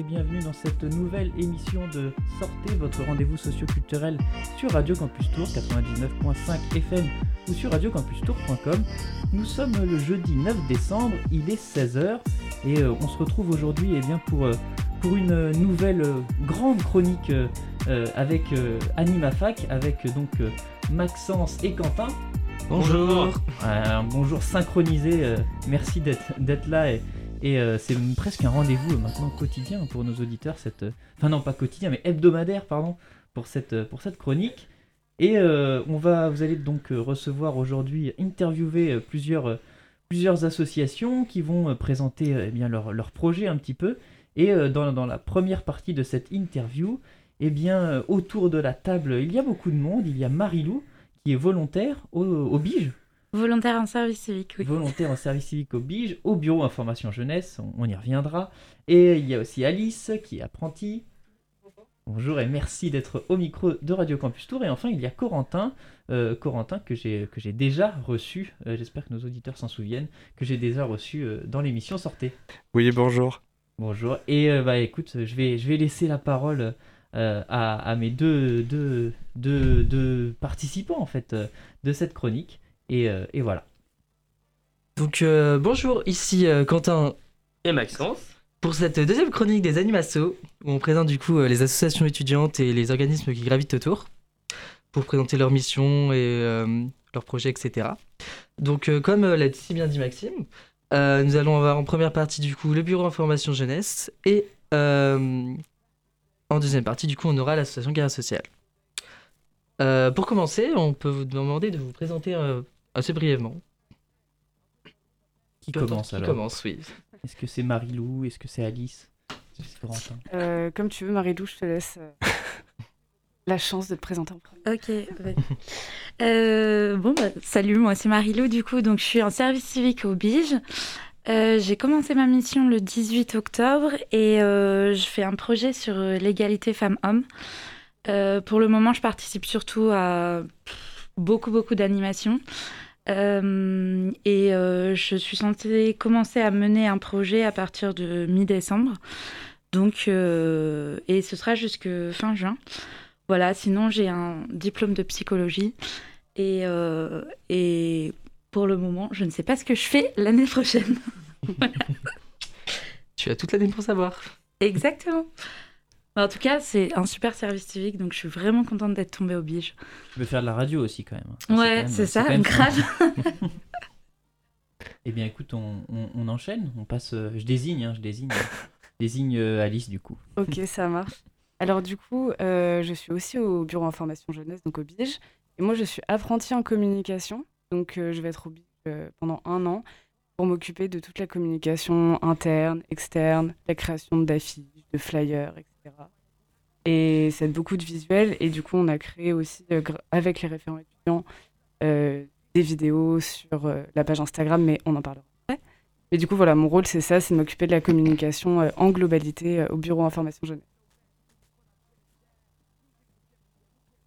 et bienvenue dans cette nouvelle émission de Sortez, votre rendez-vous socioculturel sur Radio Campus Tour 99.5 FM ou sur radiocampustour.com. Nous sommes le jeudi 9 décembre, il est 16h et euh, on se retrouve aujourd'hui eh bien, pour, euh, pour une nouvelle euh, grande chronique avec Animafac, avec donc Maxence et Quentin. Bonjour. Un bonjour synchronisé, euh, merci d'être d'être là et, et, euh, c'est presque un rendez-vous euh, maintenant quotidien pour nos auditeurs, euh, enfin non pas quotidien mais hebdomadaire pardon, pour cette, pour cette chronique. Et on va, vous allez donc recevoir aujourd'hui, interviewer plusieurs, plusieurs associations qui vont présenter eh bien, leur, leur projet un petit peu. Et dans, dans la première partie de cette interview, eh bien, autour de la table, il y a beaucoup de monde. Il y a Marilou qui est volontaire au, au BIGE, Volontaire en service civique, oui. volontaire en service civique au BIGE, au bureau information jeunesse, on, on y reviendra. Et il y a aussi Alice qui est apprentie. Bonjour et merci d'être au micro de Radio Campus Tour. Et enfin, il y a Corentin, euh, Corentin que j'ai que j'ai déjà reçu, euh, j'espère que nos auditeurs s'en souviennent, que j'ai déjà reçu euh, dans l'émission Sortez. Oui, bonjour. Bonjour. Et euh, bah écoute, je vais, je vais laisser la parole euh, à, à mes deux, deux, deux, deux participants en fait euh, de cette chronique. Et, euh, et voilà. Donc euh, bonjour, ici euh, Quentin Et Maxence pour cette deuxième chronique des Animasso, où on présente du coup les associations étudiantes et les organismes qui gravitent autour, pour présenter leurs missions et leurs projets, etc. Donc comme l'a si bien dit Maxime, euh, nous allons avoir en première partie du coup le bureau information jeunesse et euh, en deuxième partie du coup on aura l'association Guerre sociale. Euh, pour commencer, on peut vous demander de vous présenter assez brièvement. Qui commence qui alors commence, oui. Est-ce que c'est Marilou Est-ce que c'est Alice que Euh, comme tu veux, Marie-Lou, je te laisse euh, la chance de te présenter en premier. Ok. ouais. Euh, bon, bah, salut, moi c'est Marilou, du coup, donc je suis en service civique au BIGE. Euh, j'ai commencé ma mission le 18 octobre et euh, je fais un projet sur l'égalité femmes-hommes. Euh, pour le moment, je participe surtout à pff, beaucoup, beaucoup d'animations. Euh, et euh, je suis censée commencer à mener un projet à partir de mi-décembre. Donc, euh, et ce sera jusque fin juin. Voilà, sinon j'ai un diplôme de psychologie. Et, et pour le moment, je ne sais pas ce que je fais l'année prochaine. Tu as toute l'année pour savoir. Exactement. En tout cas, c'est un super service civique, donc je suis vraiment contente d'être tombée au bige. Tu peux faire de la radio aussi quand même. Ça, Ouais, c'est ça, même grave. Eh bien écoute, on, on- on enchaîne. On passe. euh, je désigne, hein, je désigne. je désigne euh, Alice du coup. Ok, ça marche. Alors du coup, euh, je suis aussi au bureau information jeunesse, donc au BIGE. Et moi, je suis apprentie en communication. Donc euh, je vais être au BIGE euh, pendant un an pour m'occuper de toute la communication interne, externe, la création d'affiches, de flyers, etc. Et c'est beaucoup de visuels. Et du coup, on a créé aussi, euh, avec les référents étudiants, euh, des vidéos sur euh, la page Instagram, mais on en parlera après. Mais du coup, voilà, mon rôle, c'est ça, c'est de m'occuper de la communication en globalité au bureau information jeunesse.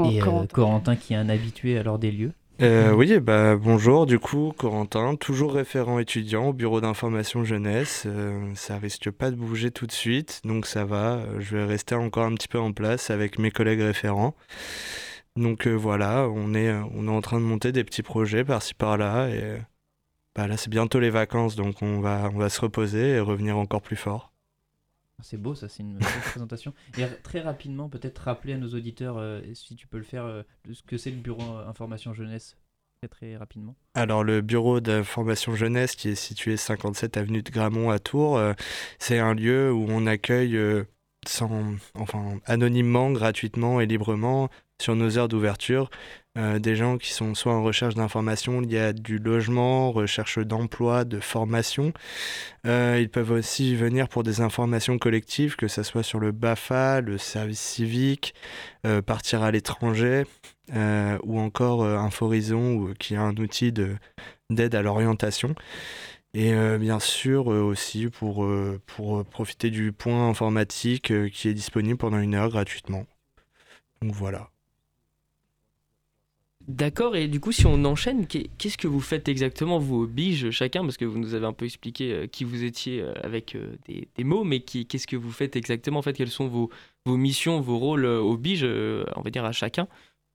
Et Corentin. Corentin qui est un habitué alors des lieux. Euh, oui, bah, bonjour, du coup, Corentin, toujours référent étudiant au bureau d'information jeunesse. Euh, ça risque pas de bouger tout de suite, donc ça va. Je vais rester encore un petit peu en place avec mes collègues référents. Donc euh, voilà, on est, on est en train de monter des petits projets par-ci par-là. Et bah, là, c'est bientôt les vacances, donc on va, on va se reposer et revenir encore plus fort. C'est beau, ça, c'est une belle présentation. Et très rapidement, peut-être rappeler à nos auditeurs, euh, si tu peux le faire, euh, ce que c'est le bureau euh, information jeunesse, très très rapidement. Alors le bureau d'information jeunesse qui est situé 57 avenue de Gramont à Tours, c'est un lieu où on accueille sans, enfin, anonymement, gratuitement et librement sur nos heures d'ouverture euh, des gens qui sont soit en recherche d'informations liées à du logement, recherche d'emploi, de formation. Euh, ils peuvent aussi venir pour des informations collectives, que ce soit sur le BAFA, le service civique, euh, partir à l'étranger, ou encore Inforison, qui est un outil de- d'aide à l'orientation. Et bien sûr aussi pour, profiter du point informatique qui est disponible pendant une heure gratuitement. Donc voilà. D'accord, et du coup, si on enchaîne, qu'est-ce que vous faites exactement, vous, au Bige, chacun Parce que vous nous avez un peu expliqué euh, qui vous étiez euh, avec euh, des, mots, mais qu'est-ce que vous faites exactement En fait, quelles sont vos, missions, vos rôles au Bige, on va dire à chacun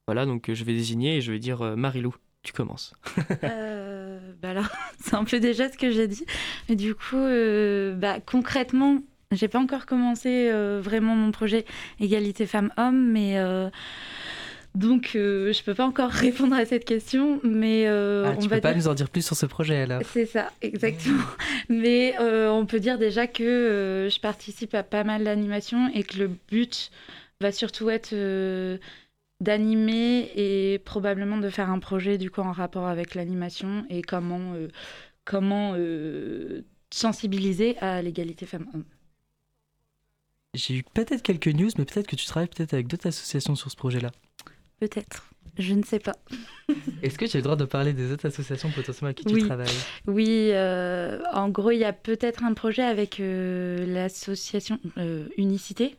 Voilà, donc je vais désigner et je vais dire Marilou, tu commences. bah alors, c'est un peu déjà ce que j'ai dit. Mais du coup, bah, concrètement, j'ai pas encore commencé vraiment mon projet égalité femmes-hommes, mais donc, euh, je peux pas encore répondre à cette question, mais euh, ah, on tu va peux pas nous en dire plus sur ce projet alors. C'est ça, exactement. mais euh, on peut dire déjà que je participe à pas mal d'animations et que le but va surtout être d'animer et probablement de faire un projet du coup en rapport avec l'animation et comment comment sensibiliser à l'égalité femmes-hommes. J'ai eu peut-être quelques news, mais peut-être que tu travailles peut-être avec d'autres associations sur ce projet-là. Peut-être. Je ne sais pas. Est-ce que tu as le droit de parler des autres associations potentiellement avec qui tu travailles? Oui, euh, en gros, il y a peut-être un projet avec euh, l'association euh, Unicité,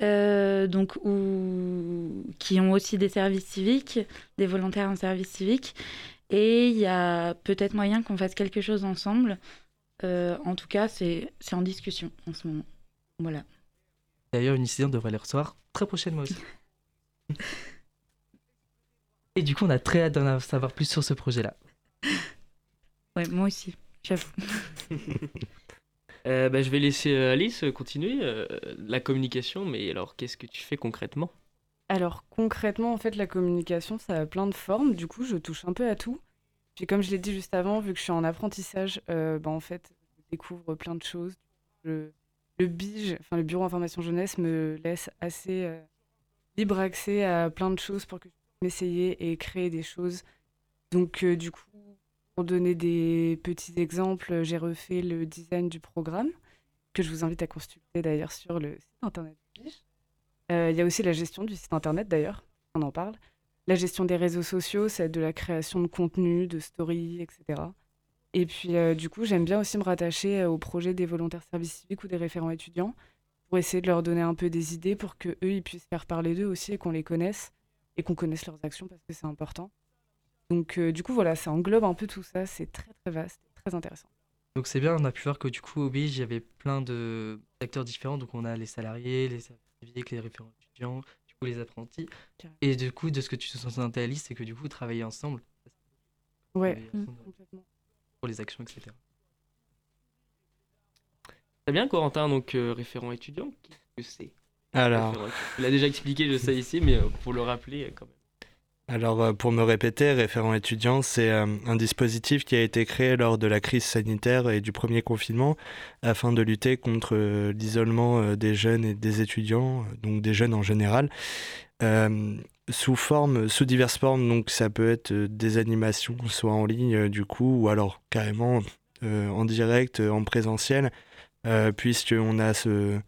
donc, où, qui ont aussi des services civiques, des volontaires en service civique. Et il y a peut-être moyen qu'on fasse quelque chose ensemble. en tout cas, c'est en discussion en ce moment. Voilà. D'ailleurs, Unicité, on devrait les recevoir très prochainement aussi. Et du coup, on a très hâte d'en savoir plus sur ce projet-là. Ouais, moi aussi, j'avoue. Euh, bah, je vais laisser euh, Alice continuer euh, la communication, mais alors qu'est-ce que tu fais concrètement? Alors concrètement, en fait, la communication, ça a plein de formes. Du coup, je touche un peu à tout. Puis comme je l'ai dit juste avant, vu que je suis en apprentissage, bah, en fait, je découvre plein de choses. Le, le BIGE, enfin le Bureau Information Jeunesse, me laisse assez libre accès à plein de choses pour que je m'essayer et créer des choses. Donc, euh, du coup, pour donner des petits exemples, j'ai refait le design du programme, que je vous invite à consulter d'ailleurs sur le site internet. Euh, il y a aussi la gestion du site internet d'ailleurs, on en parle. La gestion des réseaux sociaux, c'est de la création de contenu, de stories, etc. Et puis, euh, du coup, j'aime bien aussi me rattacher au projet des volontaires services civiques ou des référents étudiants pour essayer de leur donner un peu des idées pour que eux ils puissent faire parler d'eux aussi et qu'on les connaisse et qu'on connaisse leurs actions parce que c'est important. Donc euh, du coup voilà, ça englobe un peu tout ça, c'est très très vaste, très intéressant. Donc c'est bien, on a pu voir que du coup au BIJ, il y avait plein de d'acteurs différents, donc on a les salariés, les civiques, les référents étudiants, du coup les apprentis. Et du coup de ce que tu te sens Alice, c'est que du coup vous travaillez ensemble. Ouais, complètement. Pour les actions, etc. Très bien Corentin, donc euh, référent étudiant, qu'est-ce que c'est? Alors. Tu l'as déjà expliqué, je sais ici, mais euh, pour le rappeler euh, quand même. Alors, euh, pour me répéter, référent étudiant, c'est un dispositif qui a été créé lors de la crise sanitaire et du premier confinement afin de lutter contre l'isolement des jeunes et des étudiants, donc des jeunes en général, sous forme, sous diverses formes. Donc, ça peut être des animations, soit en ligne, du coup, ou alors carrément en direct, en présentiel, puisqu'on a ce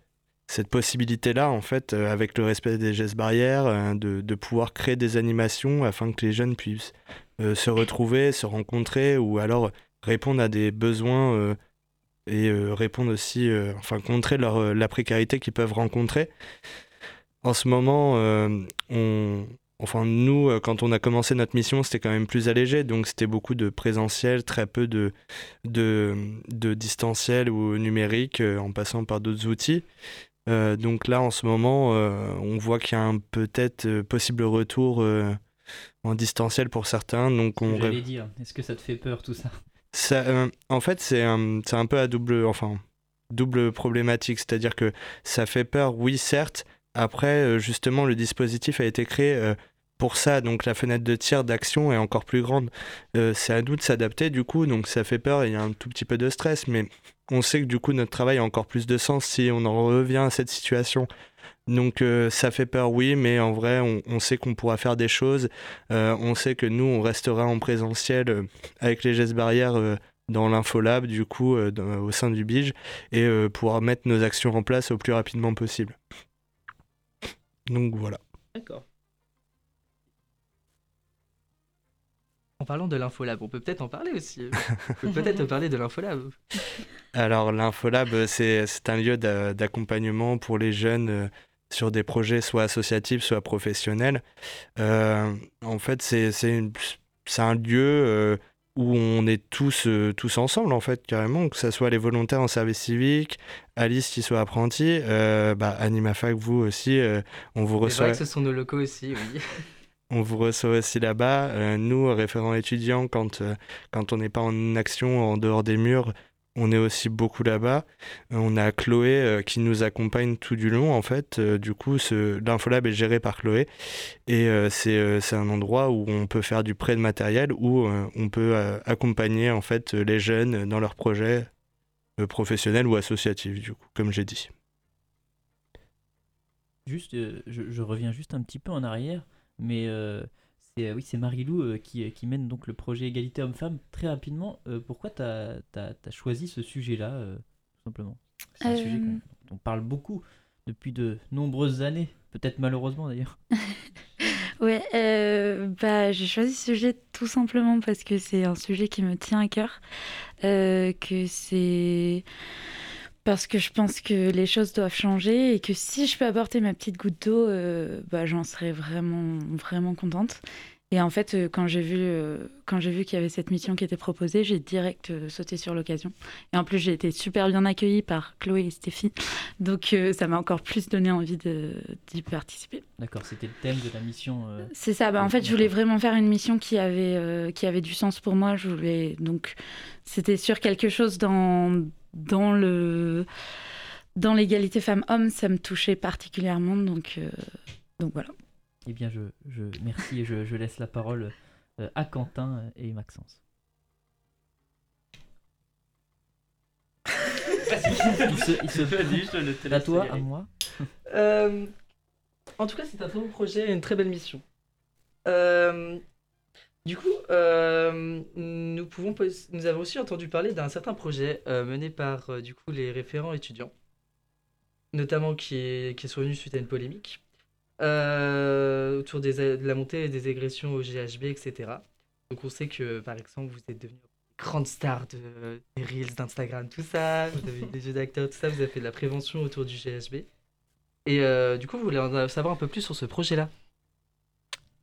cette possibilité-là, en fait, euh, avec le respect des gestes barrières, euh, de, de, pouvoir créer des animations afin que les jeunes puissent euh, se retrouver, se rencontrer ou alors répondre à des besoins et répondre aussi, enfin, contrer leur, la précarité qu'ils peuvent rencontrer. En ce moment, on, enfin, nous, quand on a commencé notre mission, c'était quand même plus allégé, donc c'était beaucoup de présentiel, très peu de, de, de distanciel ou numérique en passant par d'autres outils. Euh, donc là, en ce moment, euh, on voit qu'il y a un peut-être euh, possible retour en distanciel pour certains. Donc on J'allais dire, est-ce que ça te fait peur tout ça, ça En fait, c'est un, un peu à double, enfin, double problématique. C'est-à-dire que ça fait peur, oui, certes. Après, justement, le dispositif a été créé pour ça, donc la fenêtre de tir d'action est encore plus grande. c'est à nous de s'adapter du coup, donc ça fait peur, il y a un tout petit peu de stress, mais on sait que du coup notre travail a encore plus de sens si on en revient à cette situation. Donc euh, ça fait peur, oui, mais en vrai, on, sait qu'on pourra faire des choses. Euh, on sait que nous, on restera en présentiel euh, avec les gestes barrières dans l'infolab, du coup, au sein du BIJ, et pouvoir mettre nos actions en place au plus rapidement possible. Donc voilà. D'accord. En parlant de l'Infolab, on peut peut-être en parler aussi. on peut peut-être parler de l'Infolab. Alors, l'Infolab, c'est un lieu d'accompagnement pour les jeunes sur des projets soit associatifs, soit professionnels. en fait, c'est un lieu où on est tous, euh, tous ensemble, en fait, carrément, que ce soit les volontaires en service civique, Alice qui soit apprentie, euh, bah, Animafac, vous aussi, euh, on vous reçoit. C'est vrai que ce sont nos locaux aussi, oui. on vous reçoit aussi là-bas. Euh, nous, référents étudiants, quand, quand on n'est pas en action en dehors des murs, on est aussi beaucoup là-bas. Euh, on a Chloé euh, qui nous accompagne tout du long, en fait. Euh, du coup, l'Infolab est géré par Chloé. Et c'est un endroit où on peut faire du prêt de matériel, où on peut accompagner, en fait, les jeunes dans leurs projets professionnels ou associatifs, du coup, comme j'ai dit. Juste, je, reviens juste un petit peu en arrière, mais c'est oui, c'est Marilou euh, qui, euh, qui, mène donc le projet Égalité Homme-Femme. Très rapidement, euh, pourquoi tu as, as, choisi ce sujet-là, tout simplement? C'est un sujet dont on parle beaucoup depuis de nombreuses années, peut-être malheureusement d'ailleurs. ouais, bah, j'ai choisi ce sujet tout simplement parce que c'est un sujet qui me tient à cœur, que c'est parce que je pense que les choses doivent changer et que si je peux apporter ma petite goutte d'eau, euh, bah, j'en serais vraiment, vraiment contente. Et en fait, euh, quand j'ai vu, euh, quand j'ai vu qu'il y avait cette mission qui était proposée, j'ai direct sauté sur l'occasion. Et en plus, j'ai été super bien accueillie par Chloé et Stéphie. Donc, ça m'a encore plus donné envie d'y participer. D'accord, c'était le thème de la mission. C'est ça. Bah, en fait, je voulais vraiment faire une mission qui avait, qui avait du sens pour moi. Je voulais donc, c'était sur quelque chose dans dans le dans l'égalité femmes-hommes, ça me touchait particulièrement. Donc, euh, donc voilà. Eh bien, je, je merci et je, je, laisse la parole euh, à Quentin et Maxence. il se, il se fait à toi, à moi. Euh, en tout cas, c'est un très bon projet et une très belle mission. Euh, du coup, euh, nous, pouvons, nous avons aussi entendu parler d'un certain projet euh, mené par euh, du coup, les référents étudiants, notamment qui est, qui est survenu suite à une polémique autour des, de la montée des agressions au GHB, etc. Donc on sait que, par exemple, vous êtes devenu grande star de, des Reels, d'Instagram, tout ça, vous avez des jeux d'acteurs, tout ça, vous avez fait de la prévention autour du GHB. Et du coup, vous voulez en savoir un peu plus sur ce projet-là?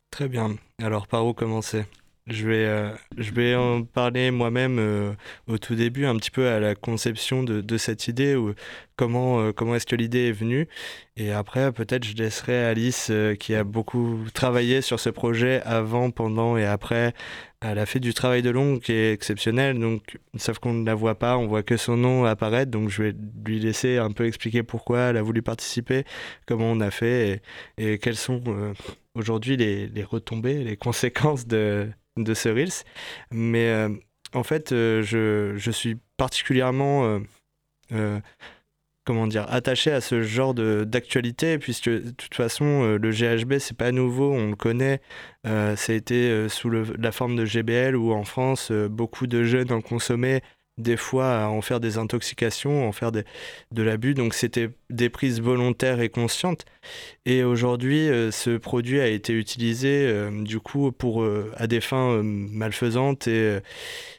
Très bien. Alors, par où commencer? Je vais, euh, je vais en parler moi-même euh, au tout début, un petit peu à la conception de, de cette idée, ou comment, euh, comment est-ce que l'idée est venue. Et après, peut-être, je laisserai Alice, qui a beaucoup travaillé sur ce projet avant, pendant et après. Elle a fait du travail de long qui est exceptionnel, donc, sauf qu'on ne la voit pas, on voit que son nom apparaître, donc je vais lui laisser un peu expliquer pourquoi elle a voulu participer, comment on a fait et, et quelles sont aujourd'hui les, les, retombées, les conséquences de, de ce Reels. Mais euh, en fait, euh, je, je, suis particulièrement euh, comment dire, attaché à ce genre d'actualité, puisque de toute façon, le GHB, c'est pas nouveau, on le connaît. ça a été sous la forme de GBL, où en France, beaucoup de jeunes en consommaient des fois à en faire des intoxications, en faire de l'abus. Donc c'était des prises volontaires et conscientes. Et aujourd'hui, euh, ce produit a été utilisé euh, du coup pour euh, à des fins malfaisantes et,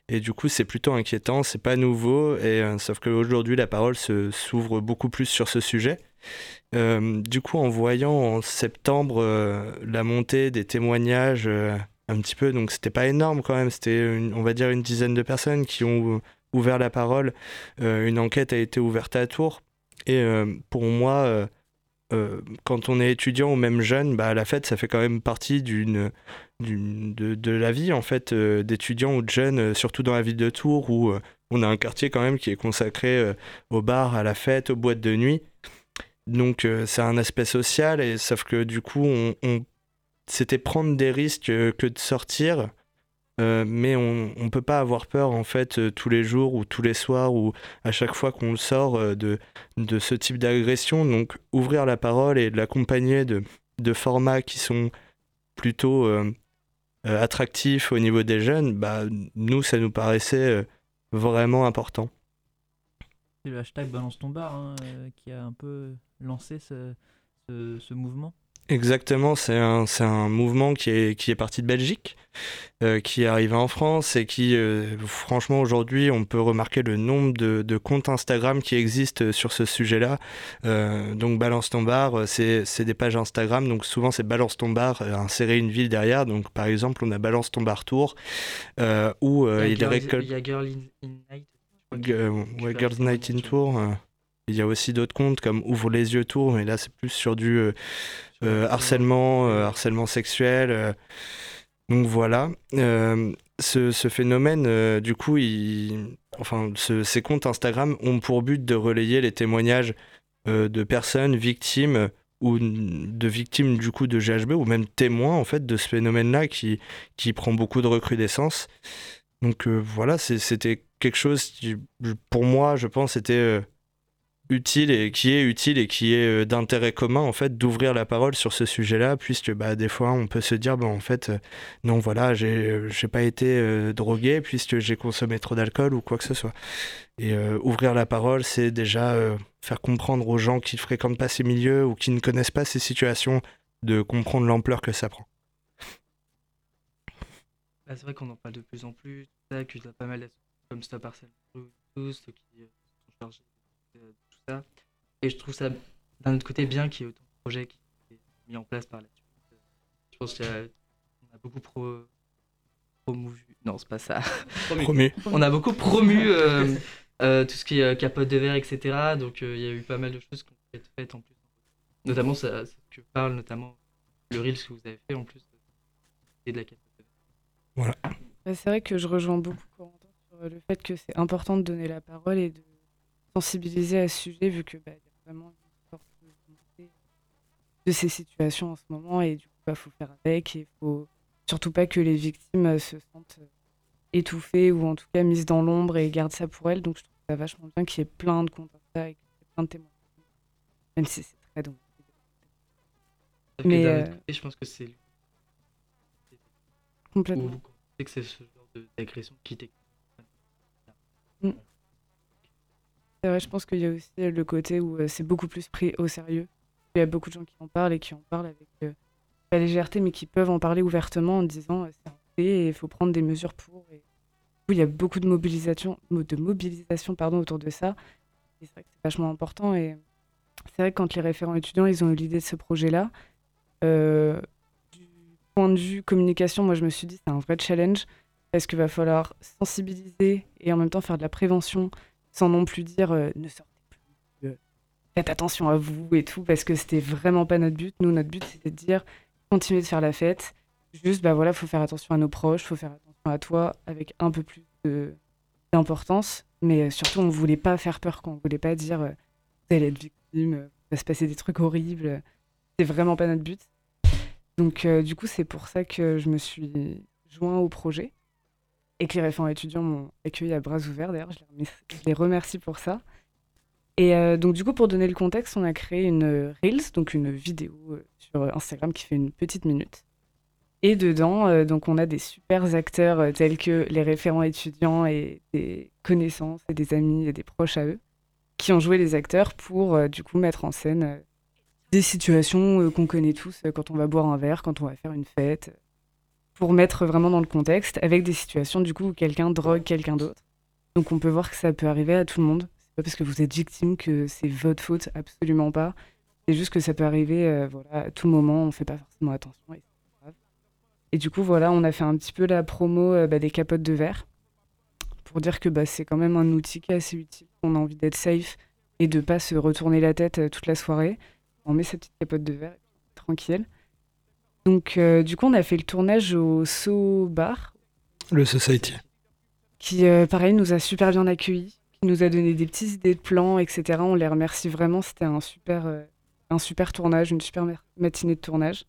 et du coup c'est plutôt inquiétant. C'est pas nouveau. Et sauf qu'aujourd'hui la parole s'ouvre beaucoup plus sur ce sujet. du coup, en voyant en septembre la montée des témoignages un petit peu, donc c'était pas énorme quand même, c'était on va dire une dizaine de personnes qui ont ouvert la parole. Euh, une enquête a été ouverte à Tours. Et euh, pour moi, euh, quand on est étudiant ou même jeune, bah, la fête, ça fait quand même partie de, la vie en fait d'étudiants ou de jeunes, surtout dans la ville de Tours où on a un quartier quand même qui est consacré aux bars, à la fête, aux boîtes de nuit. Donc c'est un aspect social et sauf que du coup c'était prendre des risques que de sortir euh, mais on ne peut pas avoir peur en fait euh, tous les jours ou tous les soirs ou à chaque fois qu'on sort euh, de, de ce type d'agression. Donc ouvrir la parole et l'accompagner de, de formats qui sont plutôt attractifs au niveau des jeunes, bah, nous ça nous paraissait vraiment important. C'est le hashtag Balance ton bar hein, qui a un peu lancé ce, ce, ce mouvement. Exactement, c'est un, un mouvement qui est, qui est parti de Belgique, euh, qui est arrivé en France et qui, euh, franchement, aujourd'hui, on peut remarquer le nombre de, de, comptes Instagram qui existent sur ce sujet-là. Euh, donc, Balance ton bar, c'est, des pages Instagram, donc souvent c'est Balance ton bar, insérer une ville derrière. Donc, par exemple, on a Balance ton bar Tour, où il, il, récolte... il y a Girl in, in Night. ouais, Girls Night in Tour. Il y a aussi d'autres comptes comme Ouvre les yeux tour, mais là c'est plus sur du harcèlement, euh, harcèlement sexuel. donc voilà. Ce, ce, phénomène, du coup, il, enfin, ces comptes Instagram ont pour but de relayer les témoignages de personnes victimes ou de victimes du coup de GHB ou même témoins en fait de ce phénomène-là qui, qui prend beaucoup de recrudescence. Donc voilà, c'était quelque chose qui, pour moi, je pense, était utile et qui est utile et qui est euh, d'intérêt commun en fait d'ouvrir la parole sur ce sujet-là puisque bah des fois on peut se dire bon en fait euh, non voilà j'ai euh, j'ai pas été drogué puisque j'ai consommé trop d'alcool ou quoi que ce soit. Et ouvrir la parole c'est déjà faire comprendre aux gens qui fréquentent pas ces milieux ou qui ne connaissent pas ces situations de comprendre l'ampleur que ça prend. C'est vrai qu'on en parle de plus en plus. Ça qu'il y a pas mal comme Stop Harcèlement tous qui sont chargés et je trouve ça d'un autre côté bien qu'il y ait autant de projets qui soient mis en place par la suite. Je pense qu'on a beaucoup pro... promu. Non, c'est pas ça. promu. On a beaucoup promu euh, euh, tout ce qui est capote de verre, etc. Donc euh, il y a eu pas mal de choses qui ont été faites en plus. Notamment, ça, que parle notamment le Reels que vous avez fait en plus et de la capote de verre. Voilà. C'est vrai que je rejoins beaucoup Corentin sur le fait que c'est important de donner la parole et de sensibiliser à ce sujet, vu que bah, y a vraiment une sorte de, de ces situations en ce moment, et du coup, il bah, faut faire avec, et faut surtout pas que les victimes euh, se sentent euh, étouffées ou en tout cas mises dans l'ombre et gardent ça pour elles. Donc je trouve ça vachement bien qu'il y ait plein de comptes ça et plein de témoins, même si c'est très dommage. Mais euh... côté, je pense que c'est complètement. que c'est ce genre d'agression qui. Mm je pense qu'il y a aussi le côté où euh, c'est beaucoup plus pris au sérieux. Il y a beaucoup de gens qui en parlent et qui en parlent avec euh, la légèreté, mais qui peuvent en parler ouvertement en disant euh, c'est un fait et il faut prendre des mesures pour. Et... Il y a beaucoup de mobilisation, de mobilisation pardon, autour de ça. c'est vrai que c'est vachement important. Et c'est vrai que quand les référents étudiants ils ont eu l'idée de ce projet-là, du point de vue communication, moi je me suis dit c'est un vrai challenge parce qu'il va falloir sensibiliser et en même temps faire de la prévention sans non plus dire euh, ne sortez plus, euh, faites attention à vous et tout, parce que c'était vraiment pas notre but. Nous, notre but, c'était de dire continuez de faire la fête. Juste, bah voilà, faut faire attention à nos proches, faut faire attention à toi avec un peu plus d'importance. Mais euh, surtout, on voulait pas faire peur quand on voulait pas dire vous allez être victime, va se passer des trucs horribles. C'est vraiment pas notre but. Donc, du coup, c'est pour ça que je me suis joint au projet et que les référents étudiants m'ont accueilli à bras ouverts. D'ailleurs, je, les remercie pour ça. Et euh, donc, du coup, pour donner le contexte, on a créé une Reels, donc une vidéo euh, sur Instagram qui fait une petite minute. Et dedans, euh, donc, on a des super acteurs tels que les référents étudiants et des connaissances et des amis et des proches à eux qui ont joué les acteurs pour, du coup, mettre en scène des situations qu'on connaît tous quand on va boire un verre, quand on va faire une fête, pour mettre vraiment dans le contexte, avec des situations du coup où quelqu'un drogue quelqu'un d'autre. Donc on peut voir que ça peut arriver à tout le monde. C'est pas parce que vous êtes victime que c'est votre faute, absolument pas. C'est juste que ça peut arriver euh, voilà, à tout moment, on fait pas forcément attention. Et, du coup, voilà, on a fait un petit peu la promo euh, bah, des capotes de verre pour dire que bah, c'est quand même un outil qui est assez utile. On a envie d'être safe et de pas se retourner la tête euh, toute la soirée. On met sa petite capote de verre, tranquille. Donc, euh, du coup, on a fait le tournage au So Bar. Le Society. Qui, euh, pareil, nous a super bien accueillis, qui nous a donné des petites idées de plans, etc. On les remercie vraiment. C'était un super, euh, un super tournage, une super matinée de tournage.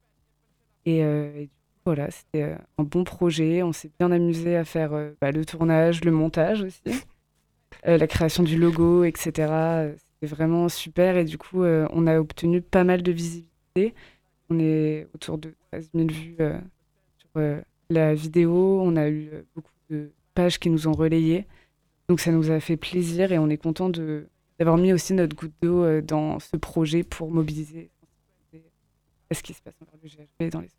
Et, et voilà, c'était un bon projet. On s'est bien amusé à faire bah, le tournage, le montage aussi, la création du logo, etc. C'était vraiment super. Et du coup, on a obtenu pas mal de visibilité. On est autour de 13 000 vues euh, sur euh, la vidéo. On a eu euh, beaucoup de pages qui nous ont relayées. Donc ça nous a fait plaisir et on est content d'avoir mis aussi notre goutte d'eau dans ce projet pour mobiliser ce qui se passe dans le GHB dans les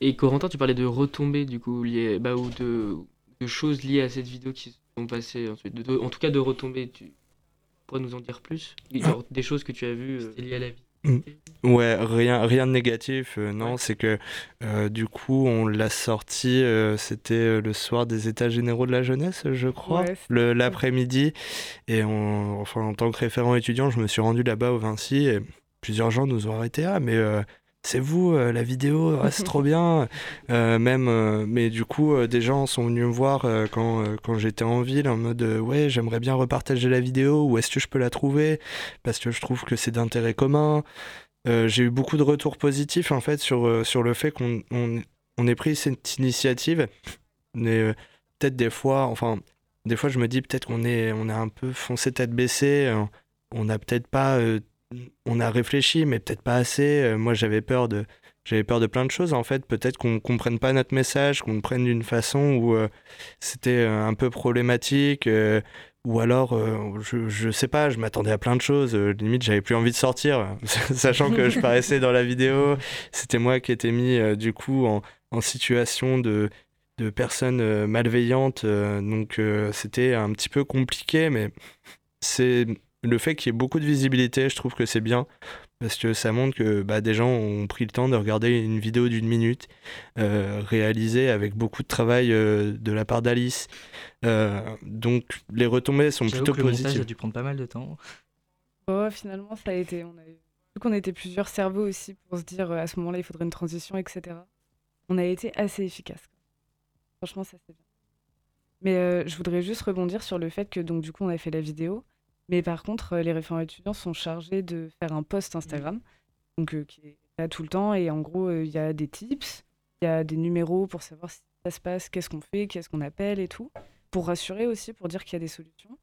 Et Corentin, tu parlais de retombées du coup liées, bah, ou de, de choses liées à cette vidéo qui se sont passées ensuite. De- de- en tout cas, de retombées. Tu pourrais nous en dire plus? Des choses que tu as vues. euh, C'est lié à la vie. Ouais, rien, rien de négatif, euh, non, c'est que euh, du coup, on l'a sorti, euh, c'était le soir des États généraux de la jeunesse, je crois, Ouais, l'après-midi. Et on, enfin, en tant que référent étudiant, je me suis rendu là-bas au Vinci et plusieurs gens nous ont arrêté. Ah, mais c'est vous, euh, la vidéo, ah, c'est trop bien. Euh, même, euh, mais du coup, des gens sont venus me voir quand, quand j'étais en ville en mode ouais, j'aimerais bien repartager la vidéo, où est-ce que je peux la trouver? Parce que je trouve que c'est d'intérêt commun. J'ai eu beaucoup de retours positifs en fait sur, sur le fait qu'on on, on ait pris cette initiative. Mais peut-être des fois, enfin, des fois je me dis peut-être qu'on est, on a un peu foncé tête baissée. on n'a peut-être pas, on a réfléchi, mais peut-être pas assez. Euh, moi j'avais peur de, j'avais peur de plein de choses en fait. Peut-être qu'on comprenne pas notre message, qu'on prenne d'une façon où euh, c'était euh, un peu problématique. ou alors, je, je sais pas, je m'attendais à plein de choses. limite, j'avais plus envie de sortir, sachant que je paraissais dans la vidéo. C'était moi qui étais mis, du coup, en, en situation de, de personnes malveillantes. donc, c'était un petit peu compliqué, mais c'est le fait qu'il y ait beaucoup de visibilité, je trouve que c'est bien. Parce que ça montre que bah, des gens ont pris le temps de regarder une vidéo d'une minute, euh, réalisée avec beaucoup de travail euh, de la part d'Alice. Euh, donc les retombées sont plutôt que le montage positives. a dû prendre pas mal de temps. Ouais, finalement, ça a été. On a eu... Vu qu'on était plusieurs cerveaux aussi pour se dire à ce moment-là, il faudrait une transition, etc. On a été assez efficace. Franchement, ça c'est bien. Mais euh, je voudrais juste rebondir sur le fait que, donc, du coup, on a fait la vidéo. Mais par contre, euh, les référents étudiants sont chargés de faire un post Instagram, donc euh, qui est là tout le temps. Et en gros, euh, il y a des tips, il y a des numéros pour savoir si ça se passe, qu'est-ce qu'on fait, qu'est-ce qu'on appelle et tout. Pour rassurer aussi, pour dire qu'il y a des solutions.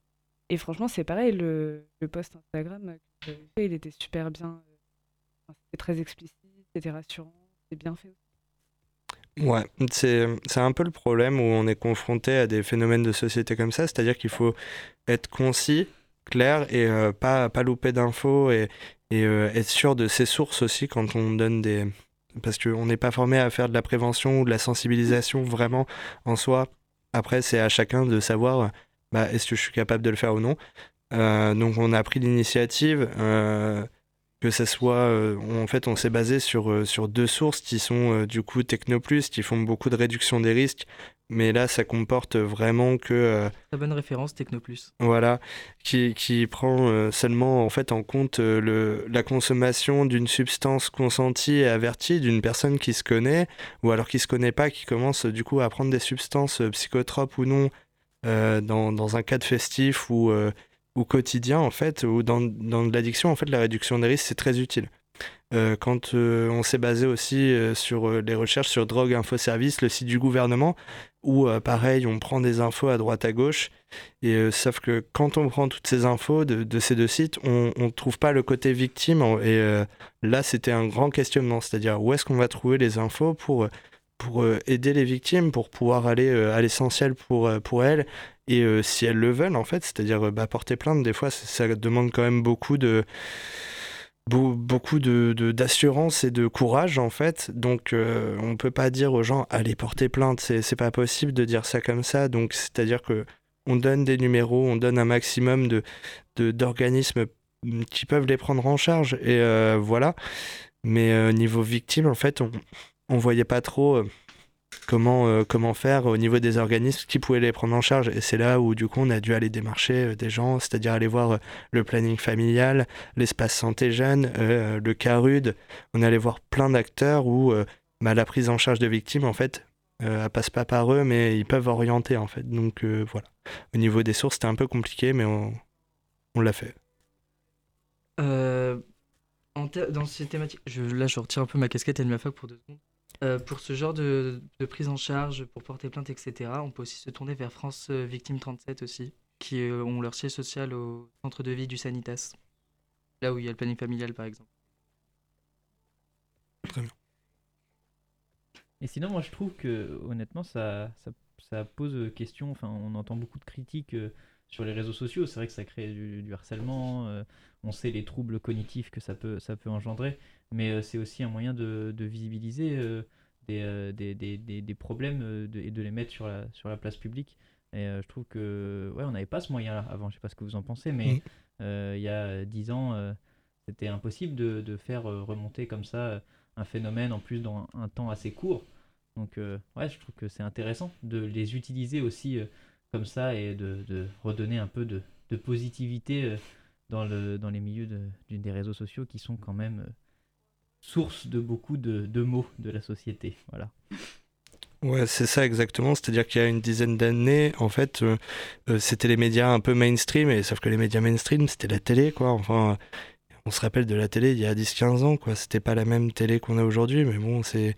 Et franchement, c'est pareil, le, le post Instagram que j'avais fait, il était super bien. c'était très explicite, c'était rassurant, c'était bien fait. Ouais, c'est c'est un peu le problème où on est confronté à des phénomènes de société comme ça, c'est-à-dire qu'il faut être concis, clair et euh, pas, pas louper d'infos et, et euh, être sûr de ses sources aussi quand on donne des... Parce qu'on n'est pas formé à faire de la prévention ou de la sensibilisation vraiment en soi. Après, c'est à chacun de savoir bah, est-ce que je suis capable de le faire ou non. Euh, donc on a pris l'initiative. que ça soit, en fait, on s'est basé sur, sur deux sources qui sont du coup Technoplus, qui font beaucoup de réduction des risques, mais là, ça comporte vraiment que, euh, Très bonne référence Technoplus. voilà, qui, qui prend euh, seulement en fait en compte euh, le, la consommation d'une substance consentie et avertie d'une personne qui se connaît, ou alors qui se connaît pas, qui commence du coup à prendre des substances euh, psychotropes ou non, dans, dans un cadre festif ou, ou quotidien en fait, ou dans, dans de l'addiction, en fait, la réduction des risques, c'est très utile. Quand on s'est basé aussi sur les recherches sur Drogue Info Service, le site du gouvernement, où euh, pareil, on prend des infos à droite à gauche, et euh, sauf que quand on prend toutes ces infos de, ces deux sites, on ne trouve pas le côté victime, et euh, là c'était un grand questionnement, c'est-à-dire où est-ce qu'on va trouver les infos pour, pour aider les victimes, pour pouvoir aller à l'essentiel pour, pour elles, et si elles le veulent en fait, c'est-à-dire bah, porter plainte, des fois ça, demande quand même beaucoup de beaucoup de, d'assurance et de courage en fait. Donc euh, on peut pas dire aux gens allez porter plainte c'est, pas possible de dire ça comme ça. Donc c'est à dire que on donne des numéros on donne un maximum de- d'organismes qui peuvent les prendre en charge. Et euh, voilà. Mais euh, niveau victime en fait on on voyait pas trop euh, comment euh, comment faire au niveau des organismes qui pouvaient les prendre en charge et c'est là où du coup on a dû aller démarcher euh, des gens c'est-à-dire aller voir euh, le planning familial l'espace santé jeune, le CARUD. On allait voir plein d'acteurs où bah, la prise en charge de victimes, en fait, euh, elle passe pas par eux, mais ils peuvent orienter, en fait. Donc voilà. Au niveau des sources, c'était un peu compliqué, mais on, on l'a fait. Dans ces thématiques, là je retire un peu ma casquette et ma fac pour deux secondes. Euh, pour ce genre de, de prise en charge, pour porter plainte, etc., on peut aussi se tourner vers France euh, Victime 37 aussi, qui euh, ont leur siège social au centre de vie du Sanitas. Là où il y a le planning familial par exemple. Et sinon, moi, je trouve que honnêtement, ça, ça, ça pose question. Enfin, on entend beaucoup de critiques euh, sur les réseaux sociaux. C'est vrai que ça crée du, harcèlement, on sait les troubles cognitifs que ça peut, ça peut engendrer, mais c'est aussi un moyen de, visibiliser des, des, problèmes et de les mettre sur la, sur la place publique. Et je trouve que ouais, on n'avait pas ce moyen-là avant. Je sais pas ce que vous en pensez, mais il y a dix ans, c'était impossible de, de, faire remonter comme ça un phénomène en plus dans un, temps assez court. Donc ouais, je trouve que c'est intéressant de les utiliser aussi comme ça et de, de, redonner un peu de, de positivité dans, le, dans les milieux de, des réseaux sociaux qui sont quand même source de beaucoup de, de mots de la société. Voilà. Ouais, c'est ça exactement. C'est-à-dire qu'il y a une dizaine d'années, en fait, euh, euh, c'était les médias un peu mainstream, et sauf que les médias mainstream, c'était la télé, quoi. Enfin, on se rappelle de la télé il y a 10-15 ans, quoi. C'était pas la même télé qu'on a aujourd'hui, mais bon, c'est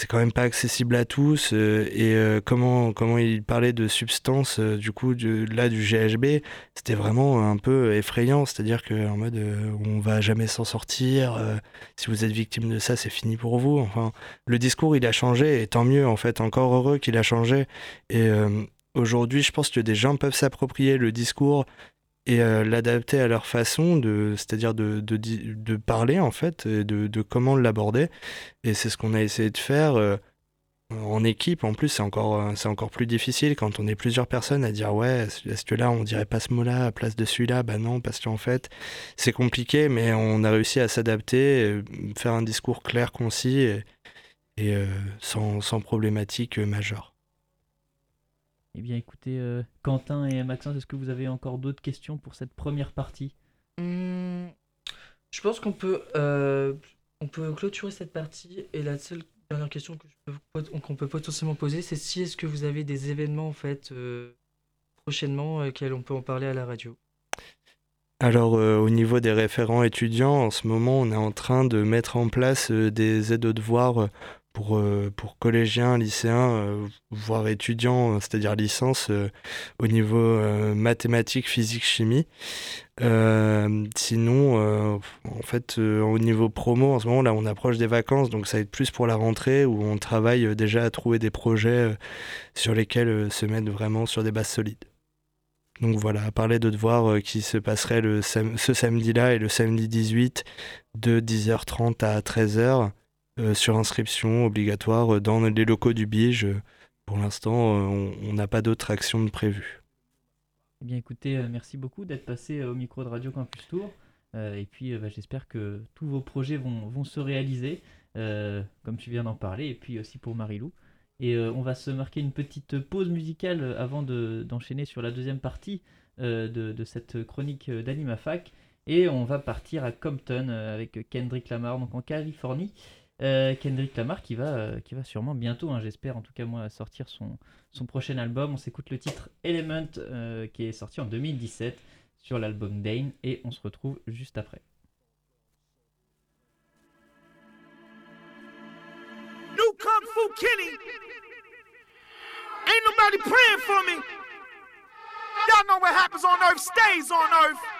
c'est quand même pas accessible à tous. Euh, et euh, comment, comment il parlait de substances, euh, du coup, là, du GHB, c'était vraiment un peu effrayant. C'est-à-dire qu'en mode, on va jamais s'en sortir. si vous êtes victime de ça, c'est fini pour vous. Enfin, le discours, il a changé, et tant mieux, en fait. Encore heureux qu'il a changé. Et aujourd'hui, je pense que des gens peuvent s'approprier le discours et euh, l'adapter à leur façon, de, c'est-à-dire de, de, de, parler en fait, de, de comment l'aborder. Et c'est ce qu'on a essayé de faire euh, en équipe. En plus, c'est encore, euh, encore plus difficile quand on est plusieurs personnes à dire ouais, est-ce que là on dirait pas ce mot-là à place de celui-là? Bah non, parce qu'en fait c'est compliqué, mais on a réussi à s'adapter, faire un discours clair, concis et, et sans, sans problématique majeure. Eh bien, écoutez, euh, Quentin et Maxence, est-ce que vous avez encore d'autres questions pour cette première partie? Hmm, Je pense qu'on peut, euh, on peut clôturer cette partie. Et la seule dernière question qu'on peut potentiellement poser, c'est si est-ce que vous avez des événements en fait euh, prochainement auxquels on peut en parler à la radio? Alors au niveau des référents étudiants, en ce moment, on est en train de mettre en place des aides aux devoirs pour, euh, pour collégiens, lycéens, euh, voire étudiants, euh, c'est-à-dire licence, au niveau mathématiques, physique, chimie. sinon, en fait, au niveau promo, en ce moment, là, on approche des vacances, donc ça va être plus pour la rentrée, où on travaille déjà à trouver des projets sur lesquels se mettre vraiment sur des bases solides. Donc voilà, à parler de devoirs qui se passerait le ce samedi-là et le samedi 18 de 10h30 à 13h. Euh, sur inscription obligatoire dans les locaux du Bige. Pour l'instant, euh, on n'a pas d'autres actions de prévues. Eh bien écoutez, euh, merci beaucoup d'être passé au micro de Radio Campus Tour. et puis bah, j'espère que tous vos projets vont, se réaliser, comme tu viens d'en parler, et puis aussi pour Marilou. Et on va se marquer une petite pause musicale avant d'enchaîner sur la deuxième partie de, de, cette chronique d'Animafac. Et on va partir à Compton avec Kendrick Lamar, donc en Californie. Euh, Kendrick Lamar qui va, euh, qui va sûrement bientôt, hein, j'espère en tout cas moi, sortir son, son prochain album. On s'écoute le titre Element euh, qui est sorti en 2017 sur l'album Dane et on se retrouve juste après. New Kung Fu Kenny. Ain't nobody praying for me. Y'all know what happens on earth on earth.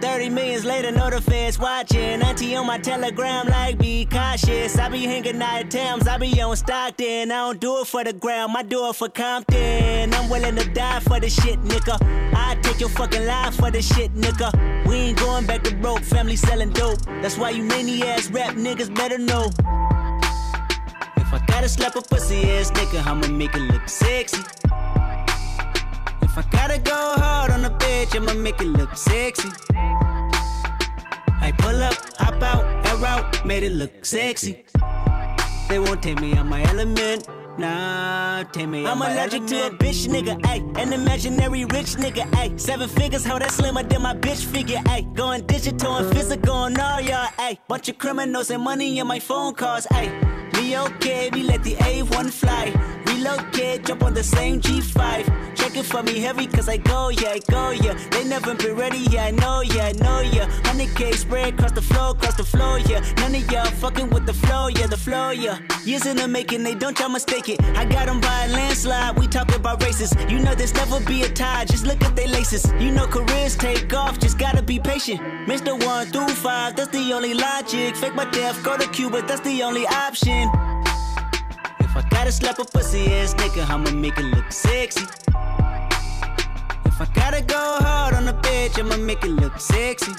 30 millions later, the feds watching. Auntie on my telegram, like, be cautious. I be hanging out at Thames, I be on Stockton. I don't do it for the gram, I do it for Compton. I'm willing to die for the shit, nigga. I take your fucking life for the shit, nigga. We ain't going back to broke, family selling dope. That's why you many ass rap niggas better know. If I gotta slap a pussy ass nigga, I'ma make it look sexy. If I gotta go hard on a bitch, I'ma make it look sexy. I pull up, hop out, air out, made it look sexy. They won't take me on my element. Nah, take me I'm allergic to a bitch nigga, ayy. An imaginary rich nigga, ayy. Seven figures, how that slimmer than my bitch figure, ayy. Going digital and physical and all y'all, ayy. Bunch of criminals and money in my phone calls, ayy. Me okay, we let the A1 fly little kid, jump on the same G5. Check it for me heavy, cause I go, yeah, I go, yeah. They never been ready, yeah, I know, yeah, I know, yeah. 100k spread across the floor, across the floor, yeah. None of y'all fucking with the flow, yeah, the flow, yeah. Years in the making, they don't y'all mistake it. I got them by a landslide, we talking about races. You know there's never be a tie, just look at they laces. You know careers take off, just gotta be patient. Mr. 1 through 5, that's the only logic. Fake my death, go to Cuba, that's the only option. If I gotta slap a pussy ass nigga, I'ma make it look sexy. If I gotta go hard on a bitch, I'ma make it look sexy.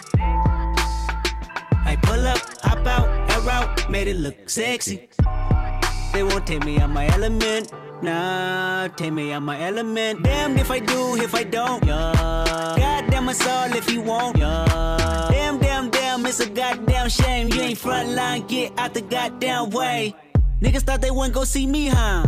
I pull up, hop out, air out, made it look sexy. They won't take me out my element. Nah, take me out my element. Damn if I do, if I don't. Yeah. Goddamn us all if you won't. Yeah. Damn, damn, damn, it's a goddamn shame. You ain't front line, get out the goddamn way. Niggas thought they wouldn't go see me, huh?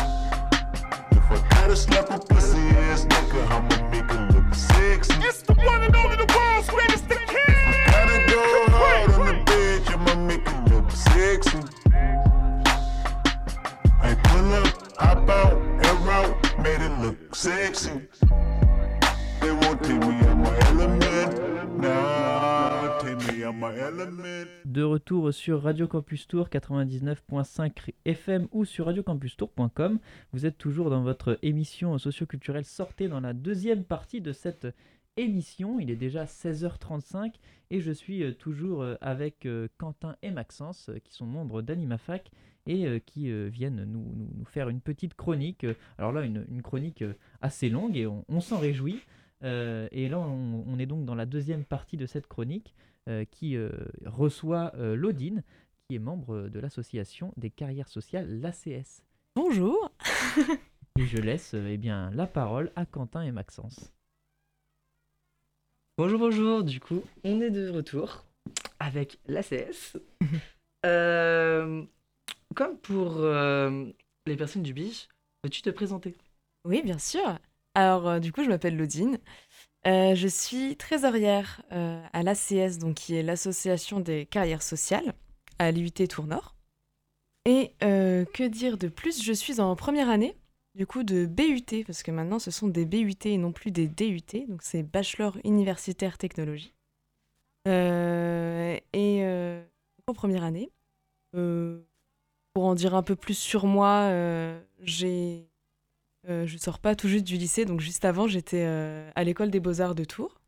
Gotta slap a pussy ass nigga, I'ma make it look sexy. It's the one and only the world's greatest retour sur Radio Campus Tour 99.5 FM ou sur radiocampustour.com. Vous êtes toujours dans votre émission socioculturelle Sortez dans la deuxième partie de cette émission. Il est déjà 16h35 et je suis euh, toujours euh, avec euh, Quentin et Maxence qui sont membres d'AnimaFac et qui viennent nous, faire une petite chronique. Alors là, une, chronique assez longue et on, s'en réjouit. Et là, on, est donc dans la deuxième partie de cette chronique qui euh, reçoit euh, Laudine, qui est membre de l'association des carrières sociales, l'ACS. Bonjour. Et je laisse euh, eh bien, la parole à Quentin et Maxence. Bonjour, bonjour, du coup, on est de retour avec l'ACS. Euh, comme pour euh, les personnes du BIJ, peux-tu te présenter? Oui, bien sûr. Alors, euh, du coup, je m'appelle Laudine. Euh, je suis trésorière euh, à l'ACS, donc qui est l'association des carrières sociales à l'IUT Tour-Nord. Et euh, que dire de plus? Je suis en première année, du coup, de BUT, parce que maintenant, ce sont des BUT et non plus des DUT, donc c'est Bachelor Universitaire Technologie. Et en première année, pour en dire un peu plus sur moi, j'ai euh, je sors pas tout juste du lycée, donc juste avant, j'étais euh, à l'école des beaux-arts de Tours.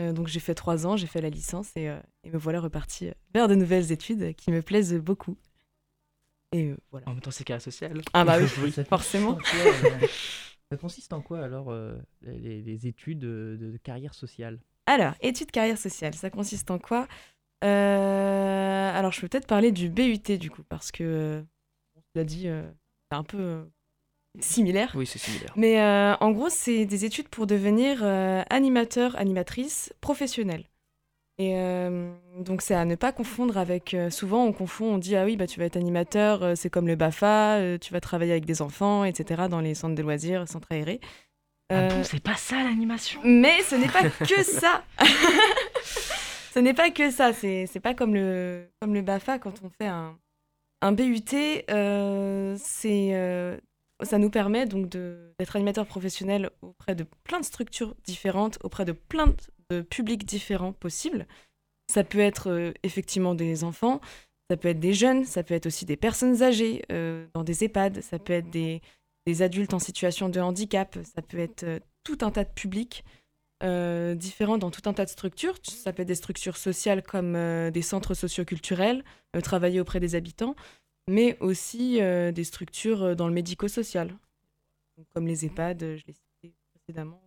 Euh, donc j'ai fait trois ans, j'ai fait la licence et, euh, et me voilà reparti vers de nouvelles études qui me plaisent beaucoup. Et euh, voilà. En même temps, c'est carrière sociale. Ah bah oui, forcément. ça consiste en quoi alors euh, les, les études de, de carrière sociale? Alors, études carrière sociale, ça consiste en quoi? Euh, Alors, je peux peut-être parler du BUT du coup, parce que, euh, on l'a dit, euh, c'est un peu euh, similaire. Oui, c'est similaire. Mais euh, en gros, c'est des études pour devenir euh, animateur, animatrice professionnelle. Et euh, donc, c'est à ne pas confondre avec. euh, souvent, on confond, on dit Ah oui, bah, tu vas être animateur, euh, c'est comme le BAFA, euh, tu vas travailler avec des enfants, etc., dans les centres de loisirs, centres aérés. Ah bon, c'est pas ça l'animation? mais ce n'est pas que ça. ce n'est pas que ça. C'est c'est pas comme le, comme le BAFA quand on fait un, un BUT. euh, c'est, euh, ça nous permet donc d'être animateur professionnel auprès de plein de structures différentes, auprès de plein de, publics différents possibles. Ça peut être euh, effectivement des enfants, ça peut être des jeunes, ça peut être aussi des personnes âgées euh, dans des EHPAD, ça peut être des, adultes en situation de handicap, ça peut être euh, tout un tas de publics différents dans tout un tas de structures. Ça peut être des structures sociales comme des centres socioculturels, travailler auprès des habitants, mais aussi euh, des structures euh, dans le médico-social, comme les EHPAD, euh, je l'ai cité précédemment,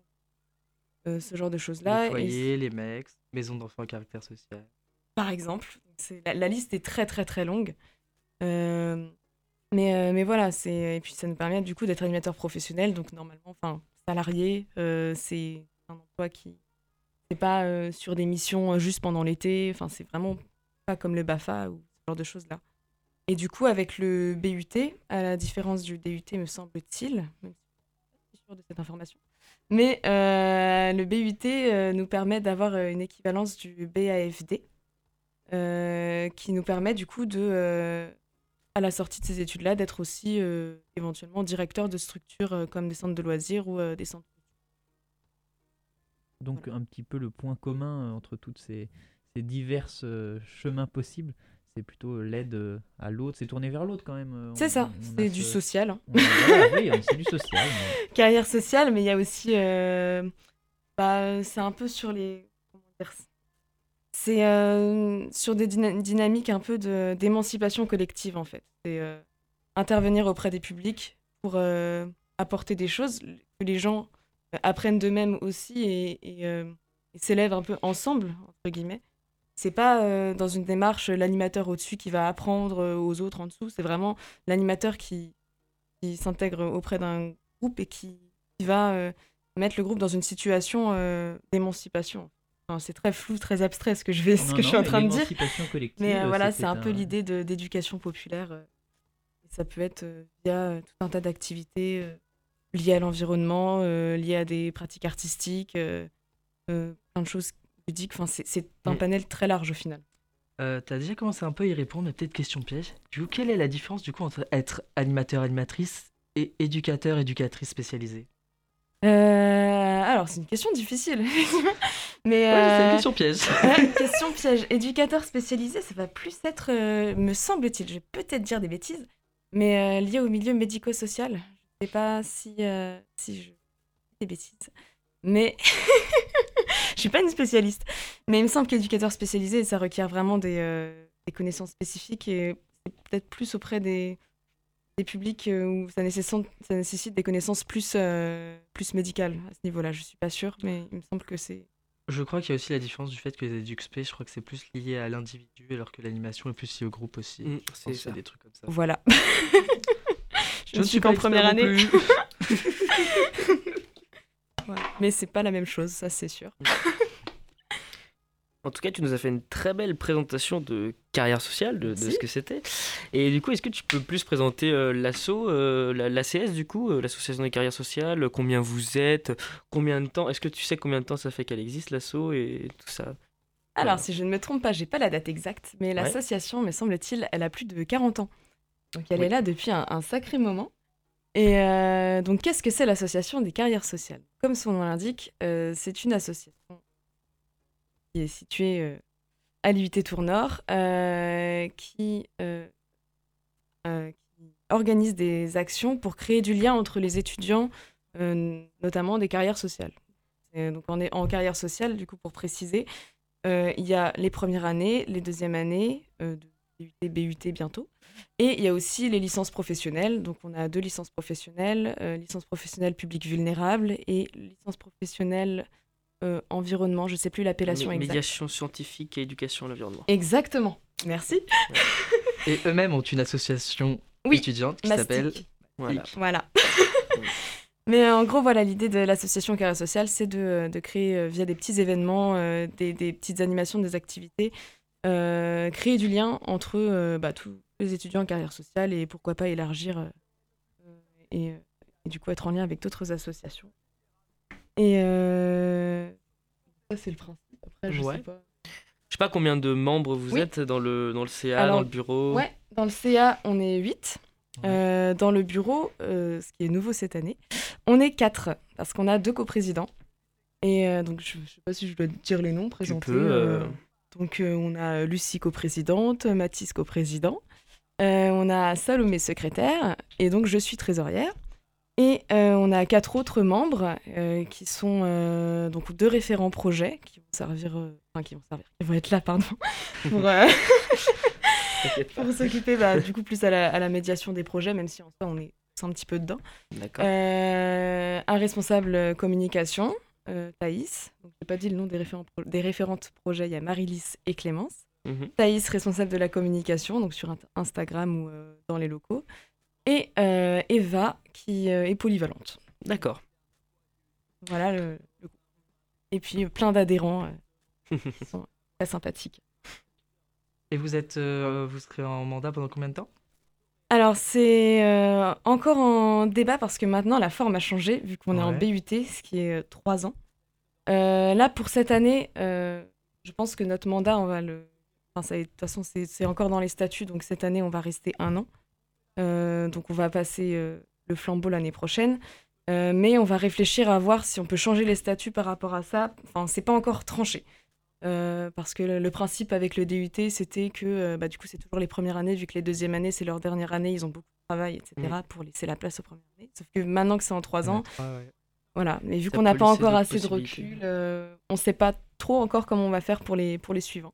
Euh, ce genre de choses-là. Les Et foyers, les mecs, maisons d'enfants à caractère social. par exemple. La, la liste est très très très longue. Euh, Mais, mais voilà, et puis ça nous permet du coup d'être animateur professionnel, donc normalement, enfin salarié, c'est un emploi qui c'est pas sur des missions juste pendant l'été, enfin c'est vraiment pas comme le Bafa ou ce genre de choses là. Et du coup, avec le BUT, à la différence du DUT, me semble-t-il, même si je suis pas sûre de cette information, mais euh, le BUT euh, nous permet d'avoir euh, une équivalence du BAFD, euh, qui nous permet du coup de, à la sortie de ces études-là, d'être aussi éventuellement directeur de structures comme des centres de loisirs ou des centres. Donc un petit peu le point commun entre toutes ces, ces divers chemins possibles, c'est plutôt l'aide euh, à l'autre, c'est tourné vers l'autre quand même. euh, C'est ça, c'est du ce- social. hein. on a- voilà, oui, c'est du social. mais- Carrière sociale, mais il y a aussi. euh, bah, c'est un peu sur les. Comment dire C'est euh, sur des dyna- dynamiques un peu de- d'émancipation collective, en fait. C'est euh, intervenir auprès des publics pour euh, apporter des choses que les gens euh, apprennent d'eux-mêmes aussi et, et, euh, et s'élèvent un peu ensemble, entre guillemets. C'est pas euh, dans une démarche euh, l'animateur au-dessus qui va apprendre euh, aux autres en dessous, c'est vraiment l'animateur qui, qui s'intègre auprès d'un groupe et qui, qui va euh, mettre le groupe dans une situation d'émancipation. Enfin, c'est très flou, très abstrait ce que je, vais, ce Non, que je suis en train de dire. collective, Mais voilà, c'est un peu un- l'idée de- d'éducation populaire. ça peut être via tout un tas d'activités liées à l'environnement, liées à des pratiques artistiques, plein de choses ludiques. Enfin, c'est- c'est un panel très large au final. Euh, T'as déjà commencé un peu à y répondre, mais peut-être question piège. Du coup, quelle est la différence du coup entre être animateur, animatrice et éducateur, éducatrice spécialisée? Euh, alors, c'est une question difficile. Mais Ouais, c'est une euh, question piège. Ouais, question piège. Éducateur spécialisé, ça va plus être, euh, me semble-t-il, je vais peut-être dire des bêtises, mais lié au milieu médico-social. Je sais pas si, si je des bêtises. Mais je suis pas une spécialiste. Mais il me semble qu'éducateur spécialisé, ça requiert vraiment des, euh, des connaissances spécifiques et c'est peut-être plus auprès des, des publics euh, où ça nécessite, ça nécessite des connaissances plus, euh, plus médicales à ce niveau-là. Je suis pas sûre, mais il me semble que c'est Je crois qu'il y a aussi la différence du fait que les EduxP, je crois que c'est plus lié à l'individu, alors que l'animation est plus liée au groupe aussi. Mm, c'est des trucs comme ça. Voilà. je, ne suis qu'en première année. Voilà. Mais c'est pas la même chose, ça c'est sûr. En tout cas, tu nous as fait une très belle présentation de carrière sociale, de, ce que c'était. Et du coup, est-ce que tu peux plus présenter euh, l'asso, euh, la- l'ACS du coup, euh, l'association des carrières sociales, combien vous êtes, combien de temps, est-ce que tu sais combien de temps ça fait qu'elle existe l'asso et tout ça? Alors, si je ne me trompe pas, j'ai pas la date exacte, mais l'association, me semble-t-il, elle a plus de 40 ans. Donc elle Oui. est là depuis un, un sacré moment. Et euh, donc, qu'est-ce que c'est l'association des carrières sociales? Comme son nom l'indique, euh, c'est une association qui est située euh, à l'UIT Tour Nord, euh, qui, qui organise des actions pour créer du lien entre les étudiants, notamment des carrières sociales. Donc, on est en carrière sociale, du coup, pour préciser, il y a les premières années, les deuxièmes années de DUT, BUT bientôt. Et il y a aussi les licences professionnelles. Donc, on a deux licences professionnelles, euh, licence professionnelle publique vulnérable et licence professionnelle euh, environnement. Je ne sais plus l'appellation exacte. Médiation scientifique et éducation à l'environnement. Exactement. Merci. Et eux-mêmes ont une association Oui, étudiante qui s'appelle Voilà. Voilà. Mais euh, en gros, voilà, l'idée de l'association Carrière Sociale, c'est de, de créer, via des petits événements, euh, des, des petites animations, des activités, euh, créer du lien entre euh, bah, tous les étudiants en carrière sociale et pourquoi pas élargir euh, et, et du coup être en lien avec d'autres associations. Et ça, c'est le principe. Après, je Ouais. sais pas. Je sais pas combien de membres vous Oui. êtes dans le, dans le CA, Alors, dans le bureau. Ouais, dans le CA, on est 8. Euh, dans le bureau, ce qui est nouveau cette année, on est 4 parce qu'on a deux coprésidents. Et donc, je ne sais pas si je dois dire les noms, présenter. peux, euh. Donc, euh, on a Lucie coprésidente, Mathis coprésident, euh, on a Salomé secrétaire, et donc je suis trésorière. Et euh, on a quatre autres membres qui sont donc deux référents projets qui vont servir, enfin qui vont servir, qui vont être là, pardon, pour, pour s'occuper bah, du coup plus à la, à la médiation des projets, même si en soi on est un petit peu dedans. Euh, un responsable communication, euh, Thaïs. Donc j'ai pas dit le nom des, référents pro- des référentes projets, il y a Marilys et Clémence. Mhm. Thaïs, responsable de la communication, donc sur Instagram ou euh, dans les locaux. et euh, Eva, qui euh, est polyvalente. D'accord. Voilà le, le- Et puis plein d'adhérents qui sont très sympathiques. Et vous êtes, vous serez en mandat pendant combien de temps? Alors, c'est euh, encore en débat parce que maintenant la forme a changé, vu qu'on est en. BUT, ce qui est euh, trois ans. Euh, là, pour cette année, euh, je pense que notre mandat, on va le. Enfin, ça, de toute façon, c'est encore dans les statuts, donc cette année, on va rester un an. Donc, on va passer le flambeau l'année prochaine. Mais on va réfléchir à voir si on peut changer les statuts par rapport à ça. Enfin, c'est pas encore tranché. Euh, parce que le, principe avec le DUT, c'était que euh, bah, du coup, c'est toujours les premières années, vu que les deuxièmes années, c'est leur dernière année, ils ont beaucoup de travail, etc., pour laisser la place aux premières années. Sauf que maintenant que c'est en trois ans, voilà. Mais vu qu'on n'a pas encore assez de recul, euh, on ne sait pas trop encore comment on va faire pour les, pour les suivants.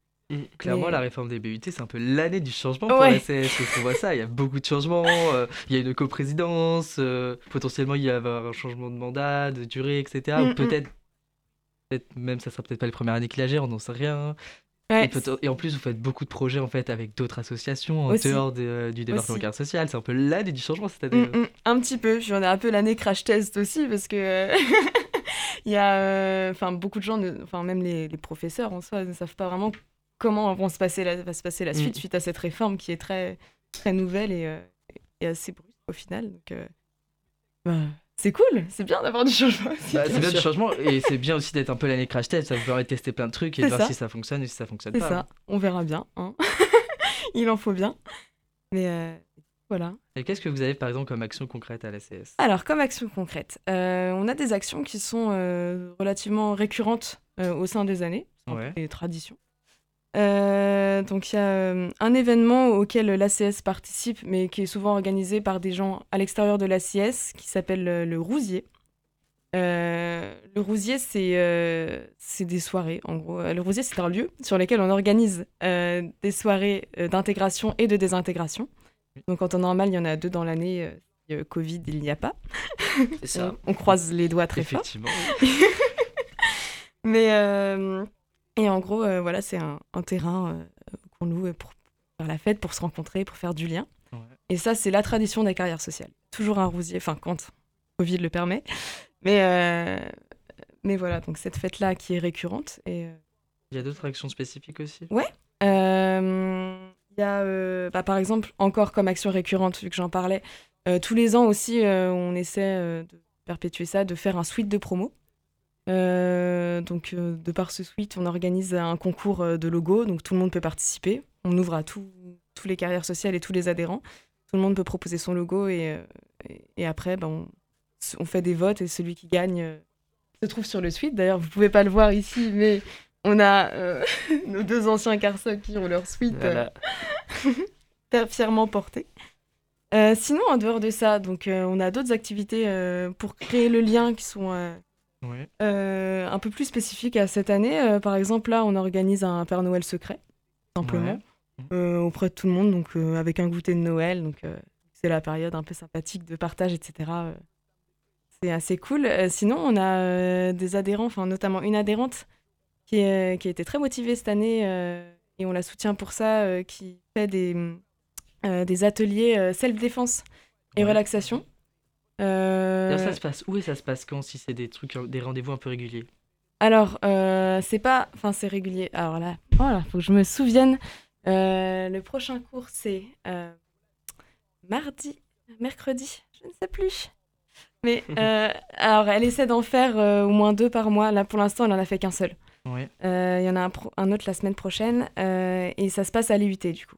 Clairement, Mais- la réforme des BUT, c'est un peu l'année du changement pour Ouais. la CS. qu'on voit ça, il y a beaucoup de changements. euh, il y a une coprésidence, euh, potentiellement il y a un changement de mandat, de durée, etc. Mm, Ou mm. peut-être, peut-être même ça sera peut-être pas les premières années qu'il la gère, on n'en sait rien. Ouais, Et, en plus, vous faites beaucoup de projets en fait avec d'autres associations en Aussi. dehors de- du département carrière social. C'est un peu l'année du changement cette année. Mm, mm, un petit peu. Puis on a un peu l'année crash test aussi parce que euh, il y a, euh, beaucoup de gens, enfin même les, les professeurs en soi ne savent pas vraiment comment vont se passer la, va se passer la suite Mm. suite à cette réforme qui est très très nouvelle et, euh, et assez brusque au final. Donc euh, bah, c'est cool, c'est bien d'avoir du changement. aussi. Bah, c'est bien du changement et c'est bien aussi d'être un peu l'année crash test. Ça vous permet de tester plein de trucs et de C'est voir ça. si ça fonctionne et si ça fonctionne C'est pas. ça. On verra bien. hein. il en faut bien. Mais euh, voilà. Et qu'est-ce que vous avez par exemple comme action concrète à la CS Alors, comme action concrète, euh, on a des actions qui sont euh, relativement récurrentes au sein des années, c'est Ouais. des traditions. Euh, donc, il y a euh, un événement auquel l'ACS participe, mais qui est souvent organisé par des gens à l'extérieur de l'ACS, qui s'appelle euh, le Rousier. Euh, le Rousier, c'est euh, des soirées, en gros. Le Rousier, c'est un lieu sur lequel on organise euh, des soirées d'intégration et de désintégration. Donc, en temps normal, il y en a deux dans l'année. Covid, il n'y a pas. C'est ça. On, on croise les doigts très fort. Effectivement. Mais et en gros, euh, voilà, c'est un, un terrain euh, qu'on loue pour faire la fête, pour se rencontrer, pour faire du lien. Ouais. Et ça, c'est la tradition des carrières sociales. Toujours un rousier, enfin quand Covid le permet. Mais euh, mais voilà, donc cette fête-là qui est récurrente. Et Il y a d'autres actions spécifiques aussi? Euh, il y a, bah, par exemple, encore comme action récurrente, vu que j'en parlais, tous les ans aussi, on essaie de perpétuer ça, de faire un suite de promo. Euh, donc, euh, de par ce suite, on organise un concours euh, de logos, donc tout le monde peut participer. On ouvre à tous les carrières sociales et tous les adhérents. Tout le monde peut proposer son logo et, et, et après, ben, on, on fait des votes et celui qui gagne se trouve sur le suite. D'ailleurs, vous pouvez pas le voir ici, mais on a euh, nos deux anciens carsocs qui ont leur suite Voilà. fièrement porté. Euh, sinon, en dehors de ça, donc, on a d'autres activités pour créer le lien qui sont euh, un peu plus spécifiques à cette année. Euh, par exemple, là, on organise un Père Noël secret, simplement, Ouais. euh, auprès de tout le monde, donc avec un goûter de Noël. Donc, c'est la période un peu sympathique de partage, etc. c'est assez cool. Euh, sinon, on a euh, des adhérents, enfin notamment une adhérente qui, a été très motivée cette année et on la soutient pour ça, qui fait des, des ateliers self-défense et Ouais. relaxation. Euh, ça se passe où et ça se passe quand si c'est des trucs, des rendez-vous un peu réguliers? Alors, euh, c'est pas. Enfin, c'est régulier. Alors là, voilà, faut que je me souvienne. Euh, le prochain cours, c'est euh, mardi, mercredi, je ne sais plus. Mais alors, elle essaie d'en faire au moins deux par mois. Là, pour l'instant, elle en a fait qu'un seul. Ouais. Il y en a un, un autre la semaine prochaine et ça se passe à l'IUT du coup.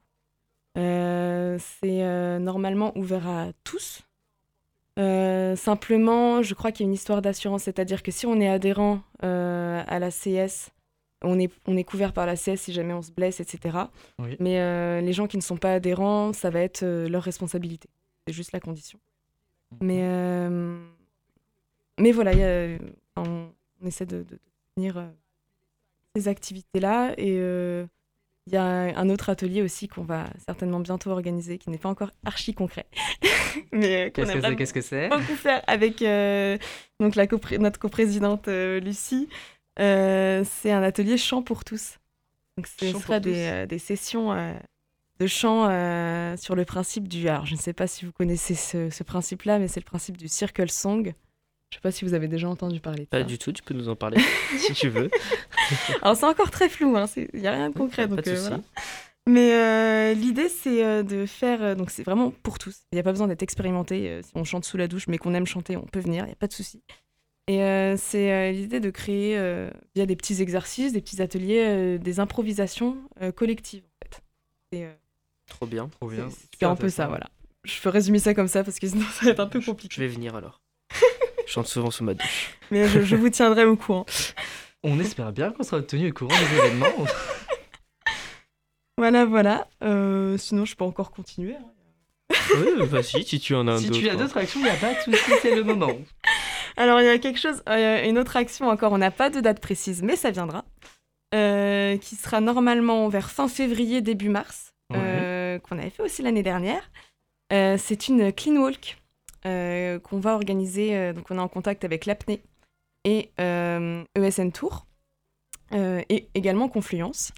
C'est normalement ouvert à tous. Euh, simplement, je crois qu'il y a une histoire d'assurance, c'est-à-dire que si on est adhérent euh, à la CS, on est, on est couvert par la CS si jamais on se blesse, etc. Oui. Mais euh, les gens qui ne sont pas adhérents, ça va être leur responsabilité. C'est juste la condition. Mais, euh, mais voilà, il y a- on, on essaie de, de, tenir ces activités-là. Et il y a un autre atelier aussi qu'on va certainement bientôt organiser, qui n'est pas encore archi concret. mais euh, qu'on Qu'est-ce que c'est Qu'est-ce que c'est? beaucoup faire avec euh, donc la copré- notre coprésidente euh, Lucie. Euh, c'est un atelier chant pour tous. Donc ce Chant sera des, euh, des sessions euh, de chant euh, sur le principe du. Alors, je ne sais pas si vous connaissez ce, ce principe-là, mais c'est le principe du circle song. Je ne sais pas si vous avez déjà entendu parler de Pas ça. du tout, tu peux nous en parler si tu veux. Alors, c'est encore très flou, hein, il n'y a rien de concret. Pas donc, de euh, voilà. Mais euh, l'idée, c'est euh, de faire. euh, donc, c'est vraiment pour tous. Il n'y a pas besoin d'être expérimenté. si on chante sous la douche, mais qu'on aime chanter, on peut venir, il n'y a pas de souci. Et euh, c'est euh, l'idée de créer, euh, via des petits exercices, des petits ateliers, euh, des improvisations euh, collectives, en fait. Euh, Trop bien. Trop bien. c'est un peu ça, voilà. Je peux résumer ça comme ça parce que sinon, ça va être un peu compliqué. Je vais venir alors. Je chante souvent sous ma douche. Mais je, je vous tiendrai au courant. On espère bien qu'on sera tenu au courant des événements. Voilà, voilà. Euh, sinon, je peux encore continuer. hein. Oui, vas-y, si tu en as si d'autres. tu as d'autres actions, il n'y a pas de souci, c'est le moment. Alors, il y a quelque chose, euh, une autre action encore, on n'a pas de date précise, mais ça viendra, euh, qui sera normalement vers fin février, début mars, euh, qu'on avait fait aussi l'année dernière. Euh, c'est une clean walk euh, qu'on va organiser, euh, donc on est en contact avec l'apnée et euh, ESN Tour, euh, et également Confluence,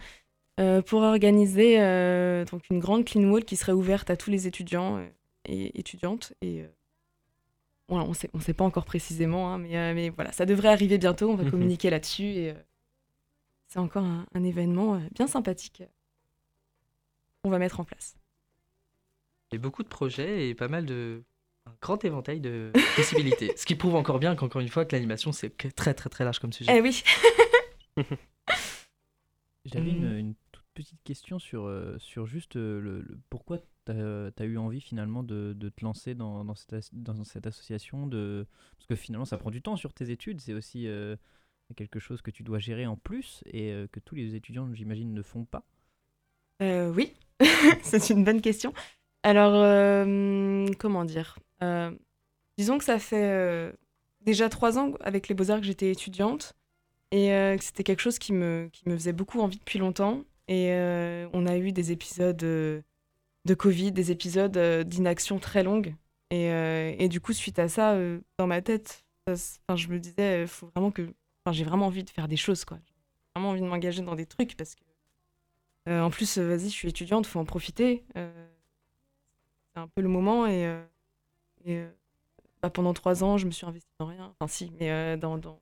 euh, pour organiser euh, donc une grande clean walk qui serait ouverte à tous les étudiants euh, et étudiantes. Et, euh, voilà, on sait, on sait pas encore précisément, hein, mais, euh, mais voilà, ça devrait arriver bientôt. On va Mhm. communiquer là-dessus et euh, c'est encore un, un événement euh, bien sympathique euh, qu'on va mettre en place. Il y a beaucoup de projets et pas mal de. Grand éventail de possibilités. Ce qui prouve encore bien qu'encore une fois, que l'animation, c'est très très très large comme sujet. Eh oui, J'avais Mm. une, une toute petite question sur, euh, sur juste euh, le, le- pourquoi tu as, eu envie finalement de, de te lancer dans, dans, cette, dans cette association de... Parce que finalement ça prend du temps sur tes études, c'est aussi euh, quelque chose que tu dois gérer en plus et euh, que tous les étudiants j'imagine ne font pas. Euh, oui, c'est une bonne question. Alors, euh, comment dire Euh, Disons que ça fait euh, déjà trois ans avec les Beaux-Arts que j'étais étudiante et que c'était quelque chose qui me, qui me faisait beaucoup envie depuis longtemps. Et on a eu des épisodes de Covid, des épisodes d'inaction très longues. Et, et du coup, suite à ça, dans ma tête, ça je me disais, faut vraiment que. J'ai vraiment envie de faire des choses, quoi. J'ai vraiment envie de m'engager dans des trucs parce que. en plus, vas-y, je suis étudiante, faut en profiter. C'est un peu le moment et. euh, et euh, bah, pendant trois ans, je me suis investie dans rien. Enfin, si, mais euh, dans. dans...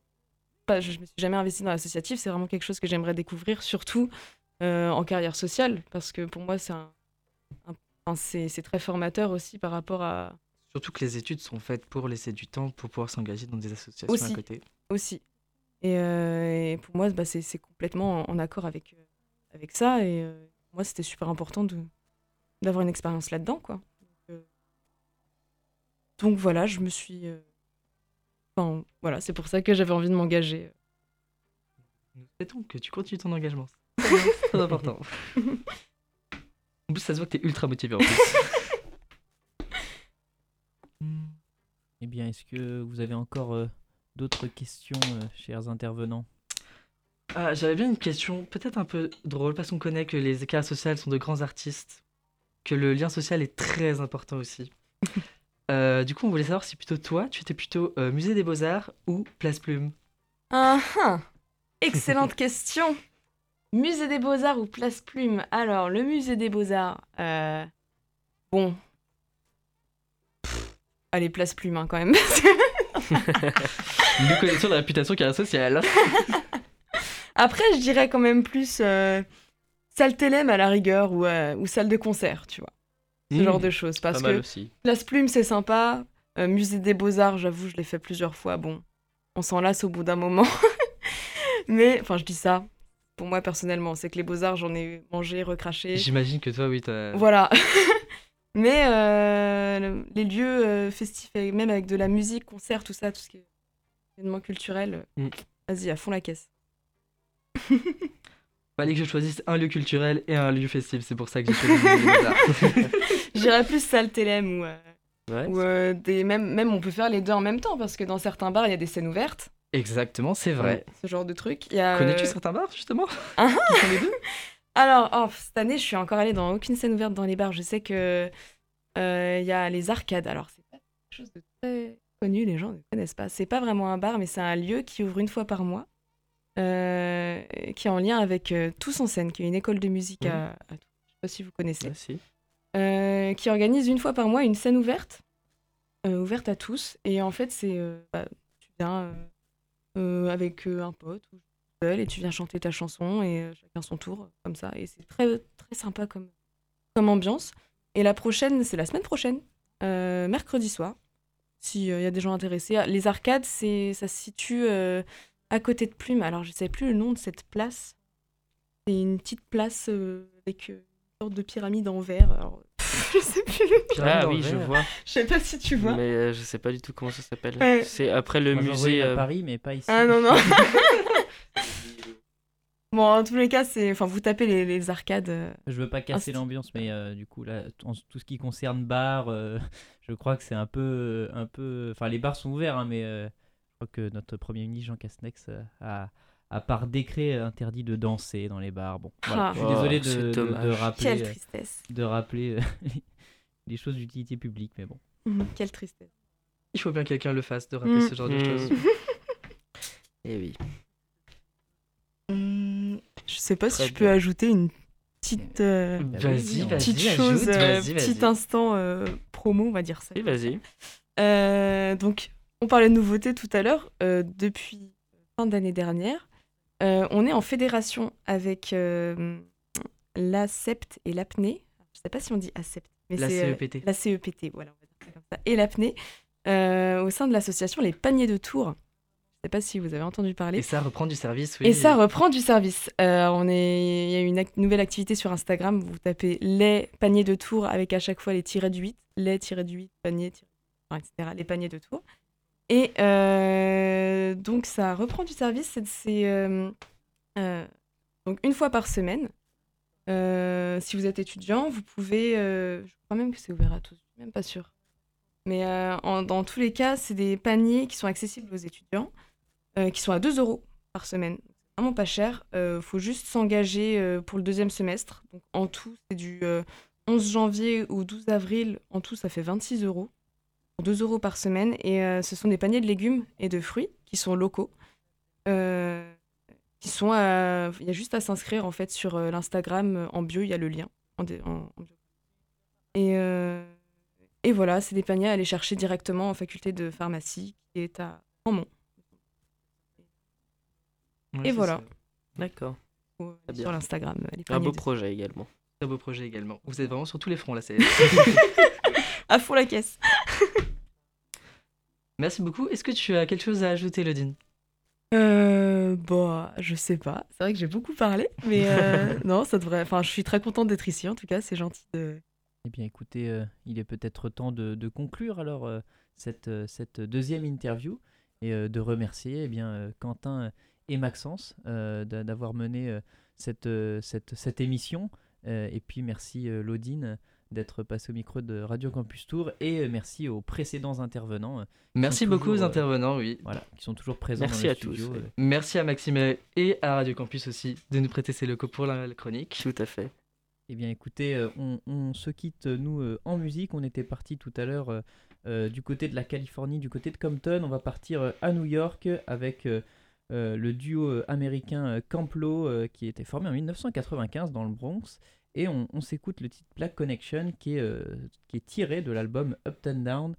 Pas, je, je me suis jamais investie dans l'associatif. C'est vraiment quelque chose que j'aimerais découvrir, surtout en carrière sociale, parce que pour moi, c'est un, un- enfin, c'est très formateur aussi par rapport à Surtout que les études sont faites pour laisser du temps pour pouvoir s'engager dans des associations Aussi. à côté. aussi. Et, euh, et pour moi, bah, c'est complètement en, en accord avec, euh, avec ça. Et euh, moi, c'était super important d'avoir une expérience là-dedans, quoi. Donc, voilà, je me suis. euh, Enfin, voilà, c'est pour ça que j'avais envie de m'engager. Nous souhaitons que tu continues ton engagement. C'est très bien, c'est très important. En plus, ça se voit que t'es ultra motivé en plus. Eh bien, est-ce que vous avez encore euh, d'autres questions, euh, chers intervenants? Ah, J'avais bien une question, peut-être un peu drôle, parce qu'on connaît que les écarts sociaux sont de grands artistes, que le lien social est très important aussi. Euh, du coup, on voulait savoir si plutôt toi, tu étais plutôt euh, musée des beaux-arts ou Place Plume? Ah ah Excellente question Musée des Beaux-Arts ou Place Plume? Alors, le musée des Beaux-Arts, euh, bon. Pff, allez, Place Plume, hein, quand même. Nous connaissons la réputation carrière sociale. Après, je dirais quand même plus salle Télém à la rigueur ou, ou salle de concert, tu vois. Ce Mmh, genre de choses. Parce Pas mal que aussi. Place Plume, c'est sympa. Euh, musée des Beaux-Arts, j'avoue, je l'ai fait plusieurs fois. Bon, on s'en lasse au bout d'un moment. Mais, enfin, je dis ça. Pour moi, personnellement, c'est que les Beaux-Arts, j'en ai mangé, recraché. J'imagine que toi, oui, t'as... Voilà. Mais euh, le- les lieux euh, festifs, même avec de la musique, concert, tout ça, tout ce qui est événement culturel, euh, Mm. vas-y, à fond la caisse. Fallait que je choisisse un lieu culturel et un lieu festif, c'est pour ça que j'ai choisi. J'irais plus salle Télém ou, euh, Ouais. ou euh, des, même, même on peut faire les deux en même temps parce que dans certains bars, il y a des scènes ouvertes, Exactement, c'est vrai. ce genre de truc. Connais-tu euh, certains bars, justement? Ah les deux? Alors, oh, cette année, je suis encore allée dans aucune scène ouverte dans les bars. Je sais que euh, il y a les arcades. Alors, c'est pas quelque chose de très connu, les gens ne connaissent pas. C'est pas vraiment un bar, mais c'est un lieu qui ouvre une fois par mois, euh, qui est en lien avec euh, Tous en scène, qui est une école de musique à, à Toulouse. pas si vous connaissez, Ah, si. euh, qui organise une fois par mois une scène ouverte, ouverte à tous. Et en fait, c'est bah, tu viens avec un pote ou seul et tu viens chanter ta chanson et chacun son tour comme ça. Et c'est très très sympa comme comme ambiance. Et la prochaine, c'est la semaine prochaine, mercredi soir. S'il y a des gens intéressés. Ah, Les arcades, ça se situe à côté de Plume. Alors, je ne sais plus le nom de cette place. C'est une petite place euh, avec euh, une sorte de pyramide en verre. Alors, je sais plus. Ah oui, je vois. Je sais pas si tu vois. Mais euh, je sais pas du tout comment ça s'appelle. Ouais. C'est après le Moi, musée. voyais à euh, Paris, mais pas ici. Ah non, non. bon, en tous les cas, c'est. Enfin, vous tapez les, les arcades. euh, Je veux pas casser l'ambiance, mais euh, du coup, là, en tout ce qui concerne bar, euh, je crois que c'est un peu, un peu. Enfin, les bars sont ouverts, hein, mais euh, crois que notre premier ministre Jean Castex euh, a, a par décret interdit de danser dans les bars. Bon, voilà. Ah. je suis désolé Oh, de, c'est de- de rappeler, Quelle euh, tristesse. de rappeler euh, les choses d'utilité publique, mais bon. Mhm, Quelle tristesse. Il faut bien que quelqu'un le fasse, de rappeler ce genre de Mm. choses. Eh oui. Hum, je sais pas Très si je peux ajouter une petite. euh, Vas-y, vas-y, ajoute, chose, euh, vas-y, petit instant euh, promo, on va dire ça. Oui, vas-y. Euh, donc, on parlait de nouveautés tout à l'heure. Euh, depuis fin d'année dernière, euh, on est en fédération avec euh, l'ACEPT et l'apnée. Je sais pas si on dit ACEPT, mais La c'est euh, CEPT. la CEPT, voilà, on va dire comme ça. Et l'apnée, au sein de l'association Les Paniers de Tours. Je sais pas si vous avez entendu parler. Et ça reprend du service, oui. Et ça reprend du service. On est... Il y a une nouvelle activité sur Instagram. Vous tapez les paniers de tours avec à chaque fois les tirets du 8, les tirets du 8, paniers, tirets... enfin, etc. Les paniers de tours. Et euh, donc ça reprend du service. C'est, euh, euh, donc une fois par semaine. Si vous êtes étudiant, vous pouvez. je crois même que c'est ouvert à tous. Même pas sûre. Mais dans tous les cas, c'est des paniers qui sont accessibles aux étudiants, qui sont à 2 euros par semaine. C'est vraiment pas cher. Il faut juste s'engager pour le deuxième semestre. Donc, en tout, c'est du euh, 11 janvier au 12 avril. En tout, ça fait 26 euros. Pour 2 euros par semaine. Et euh, ce sont des paniers de légumes et de fruits qui sont locaux. Euh, qui sont à- Il y a juste à s'inscrire en fait sur euh, l'Instagram en bio. Il y a le lien. En dé- en- en bio. Et, euh, et voilà, c'est des paniers à aller chercher directement en faculté de pharmacie qui est à Grandmont. Ouais, Et voilà. D'accord. Sur l'Instagram. Un beau de- projet également. Très beau projet également. Vous êtes vraiment sur tous les fronts là. c'est- À fond la caisse. Merci beaucoup. Est-ce que tu as quelque chose à ajouter, Lodine? Euh, bah, je sais pas. C'est vrai que j'ai beaucoup parlé, mais euh, non, ça devrait. Enfin, je suis très contente d'être ici. En tout cas, c'est gentil de. Eh bien, écoutez, euh, il est peut-être temps de, de conclure alors euh, cette, euh, cette deuxième interview et euh, de remercier eh bien, euh, Quentin et Maxence euh, d'a- d'avoir mené euh, cette, euh, cette, cette émission. Euh, et puis, merci euh, Laudine d'être passé au micro de Radio Campus Tour et euh, merci aux précédents intervenants euh, Merci beaucoup aux toujours, euh, intervenants, oui. voilà, qui sont toujours présents Merci dans le à tous, studio. Merci à Maxime et à Radio Campus aussi de nous prêter ses locaux pour la chronique. Tout à fait. Eh bien écoutez, on, on se quitte nous en musique. On était parti tout à l'heure euh, du côté de la Californie, du côté de Compton. On va partir à New York avec euh, euh, le duo américain Camplo euh, qui était formé en 1995 dans le Bronx. Et on, s'écoute le titre Black Connection qui est, euh, qui est tiré de l'album Up and Down.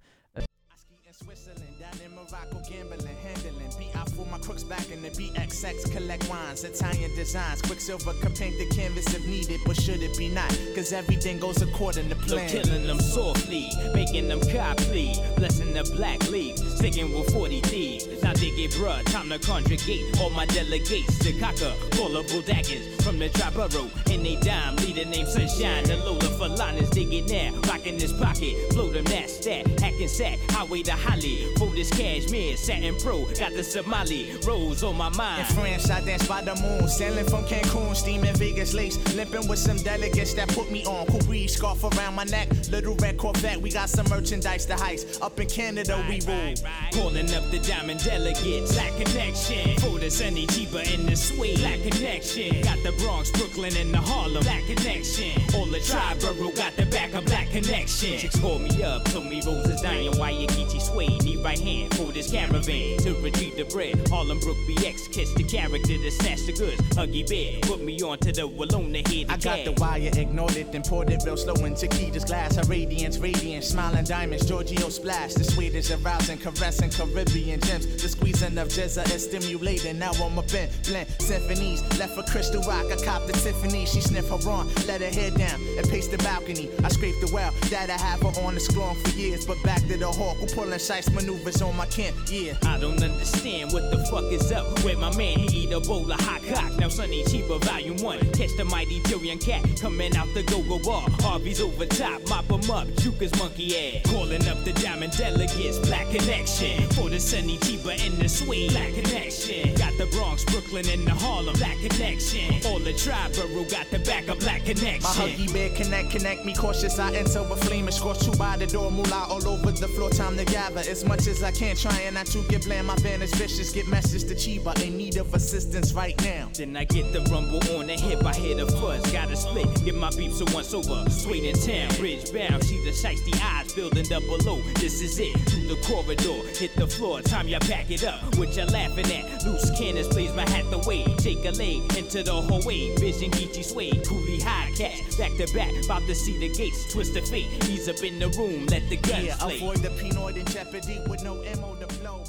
Switzerland, down in Morocco, gambling, handling. Beat out for my crooks back in the BXX, collect wines, Italian designs. Quicksilver can paint the canvas if needed, but should it be not? Cause everything goes according to So plan. killing them softly, making them copy, blessing the black leaf, sticking with 40 thieves. Now dig it, bruh, time to conjugate all my delegates to conquer callable daggers from the Triborough. And they dime, leader name Sunshine, the loader for liners, dig it now, rocking this pocket, flow them that stat, hacking sack, highway to Holly, for this cashmere, satin pro, got the Somali rolls on my mind. In. France, I dance by the moon, sailing from Cancun, steaming Vegas lace, limping with some delegates that put me on. Cool breeze, scarf around my neck, little red Corvette. We got some merchandise to heist. Up in Canada, we roll. Calling up the diamond delegates. Black connection. For the sunny cheaper in the suite. Black connection. Got the Bronx, Brooklyn, and the Harlem. Black connection. All the tribe borough got the back of black connection. Chicks call me up, told me Rose is dying. Why you Geechee sway? Need right hand for this caravan to retrieve the bread. Harlem Brook BX, kiss the character that snatched the goods. Huggy Bear, put me onto the Walona head. I got the wire, ignored it, then poured it real slow into Chiquita's glass. Her radiance, radiant, smiling diamonds, Giorgio splash. The sweet is arousing, caressing Caribbean gems. The squeezing of jizza is stimulating. Now I'm a in blend symphonies. Left for Crystal Rock, I cop the Tiffany. She sniff her on, let her head down, and pace the balcony. I scrape the well, that I have her on the scorn for years. But back to the hawk, who pulling shice maneuvers on my kin, yeah. I don't understand what the fuck is up with my man. He eat a bowl of hot cock. Now Sonny Chiba Volume 1. Catch the mighty Billion Cat coming out the go-go bar. Harvey's over top, mop him up. Juka's monkey ass. Calling up the diamond delegates. Black connection. For the Sonny Chiba and the Swede. Black connection. Got the Bronx, Brooklyn, and the Harlem. Black connection. All the Triborough got the back of Black connection. My huggy bear connect, connect me cautious. I enter with flame and scorch two by the door. Moolah all over the floor. Time to gather as much as I can. Trying not to get bland. My van is vicious. Get message to Chiba in need of assistance right now. Then I get the rumble on the hip. I hear the fuzz. Gotta split. Get my beeps so once over. Sweet in town. Bridge bound. See the shiesty eyes building up below. This is it. Through the corridor. Hit the floor. Time you back it up. What you laughing at? Loose cannons. Blaze my hat the way. Take a leg into the hallway. Vision Geechee sway, Coolie high catch. Back to back. About to see the gates. Twist the fate. ease up in the room. Let the guns Yeah, play. avoid the penoid in jeopardy with no ammo to blow.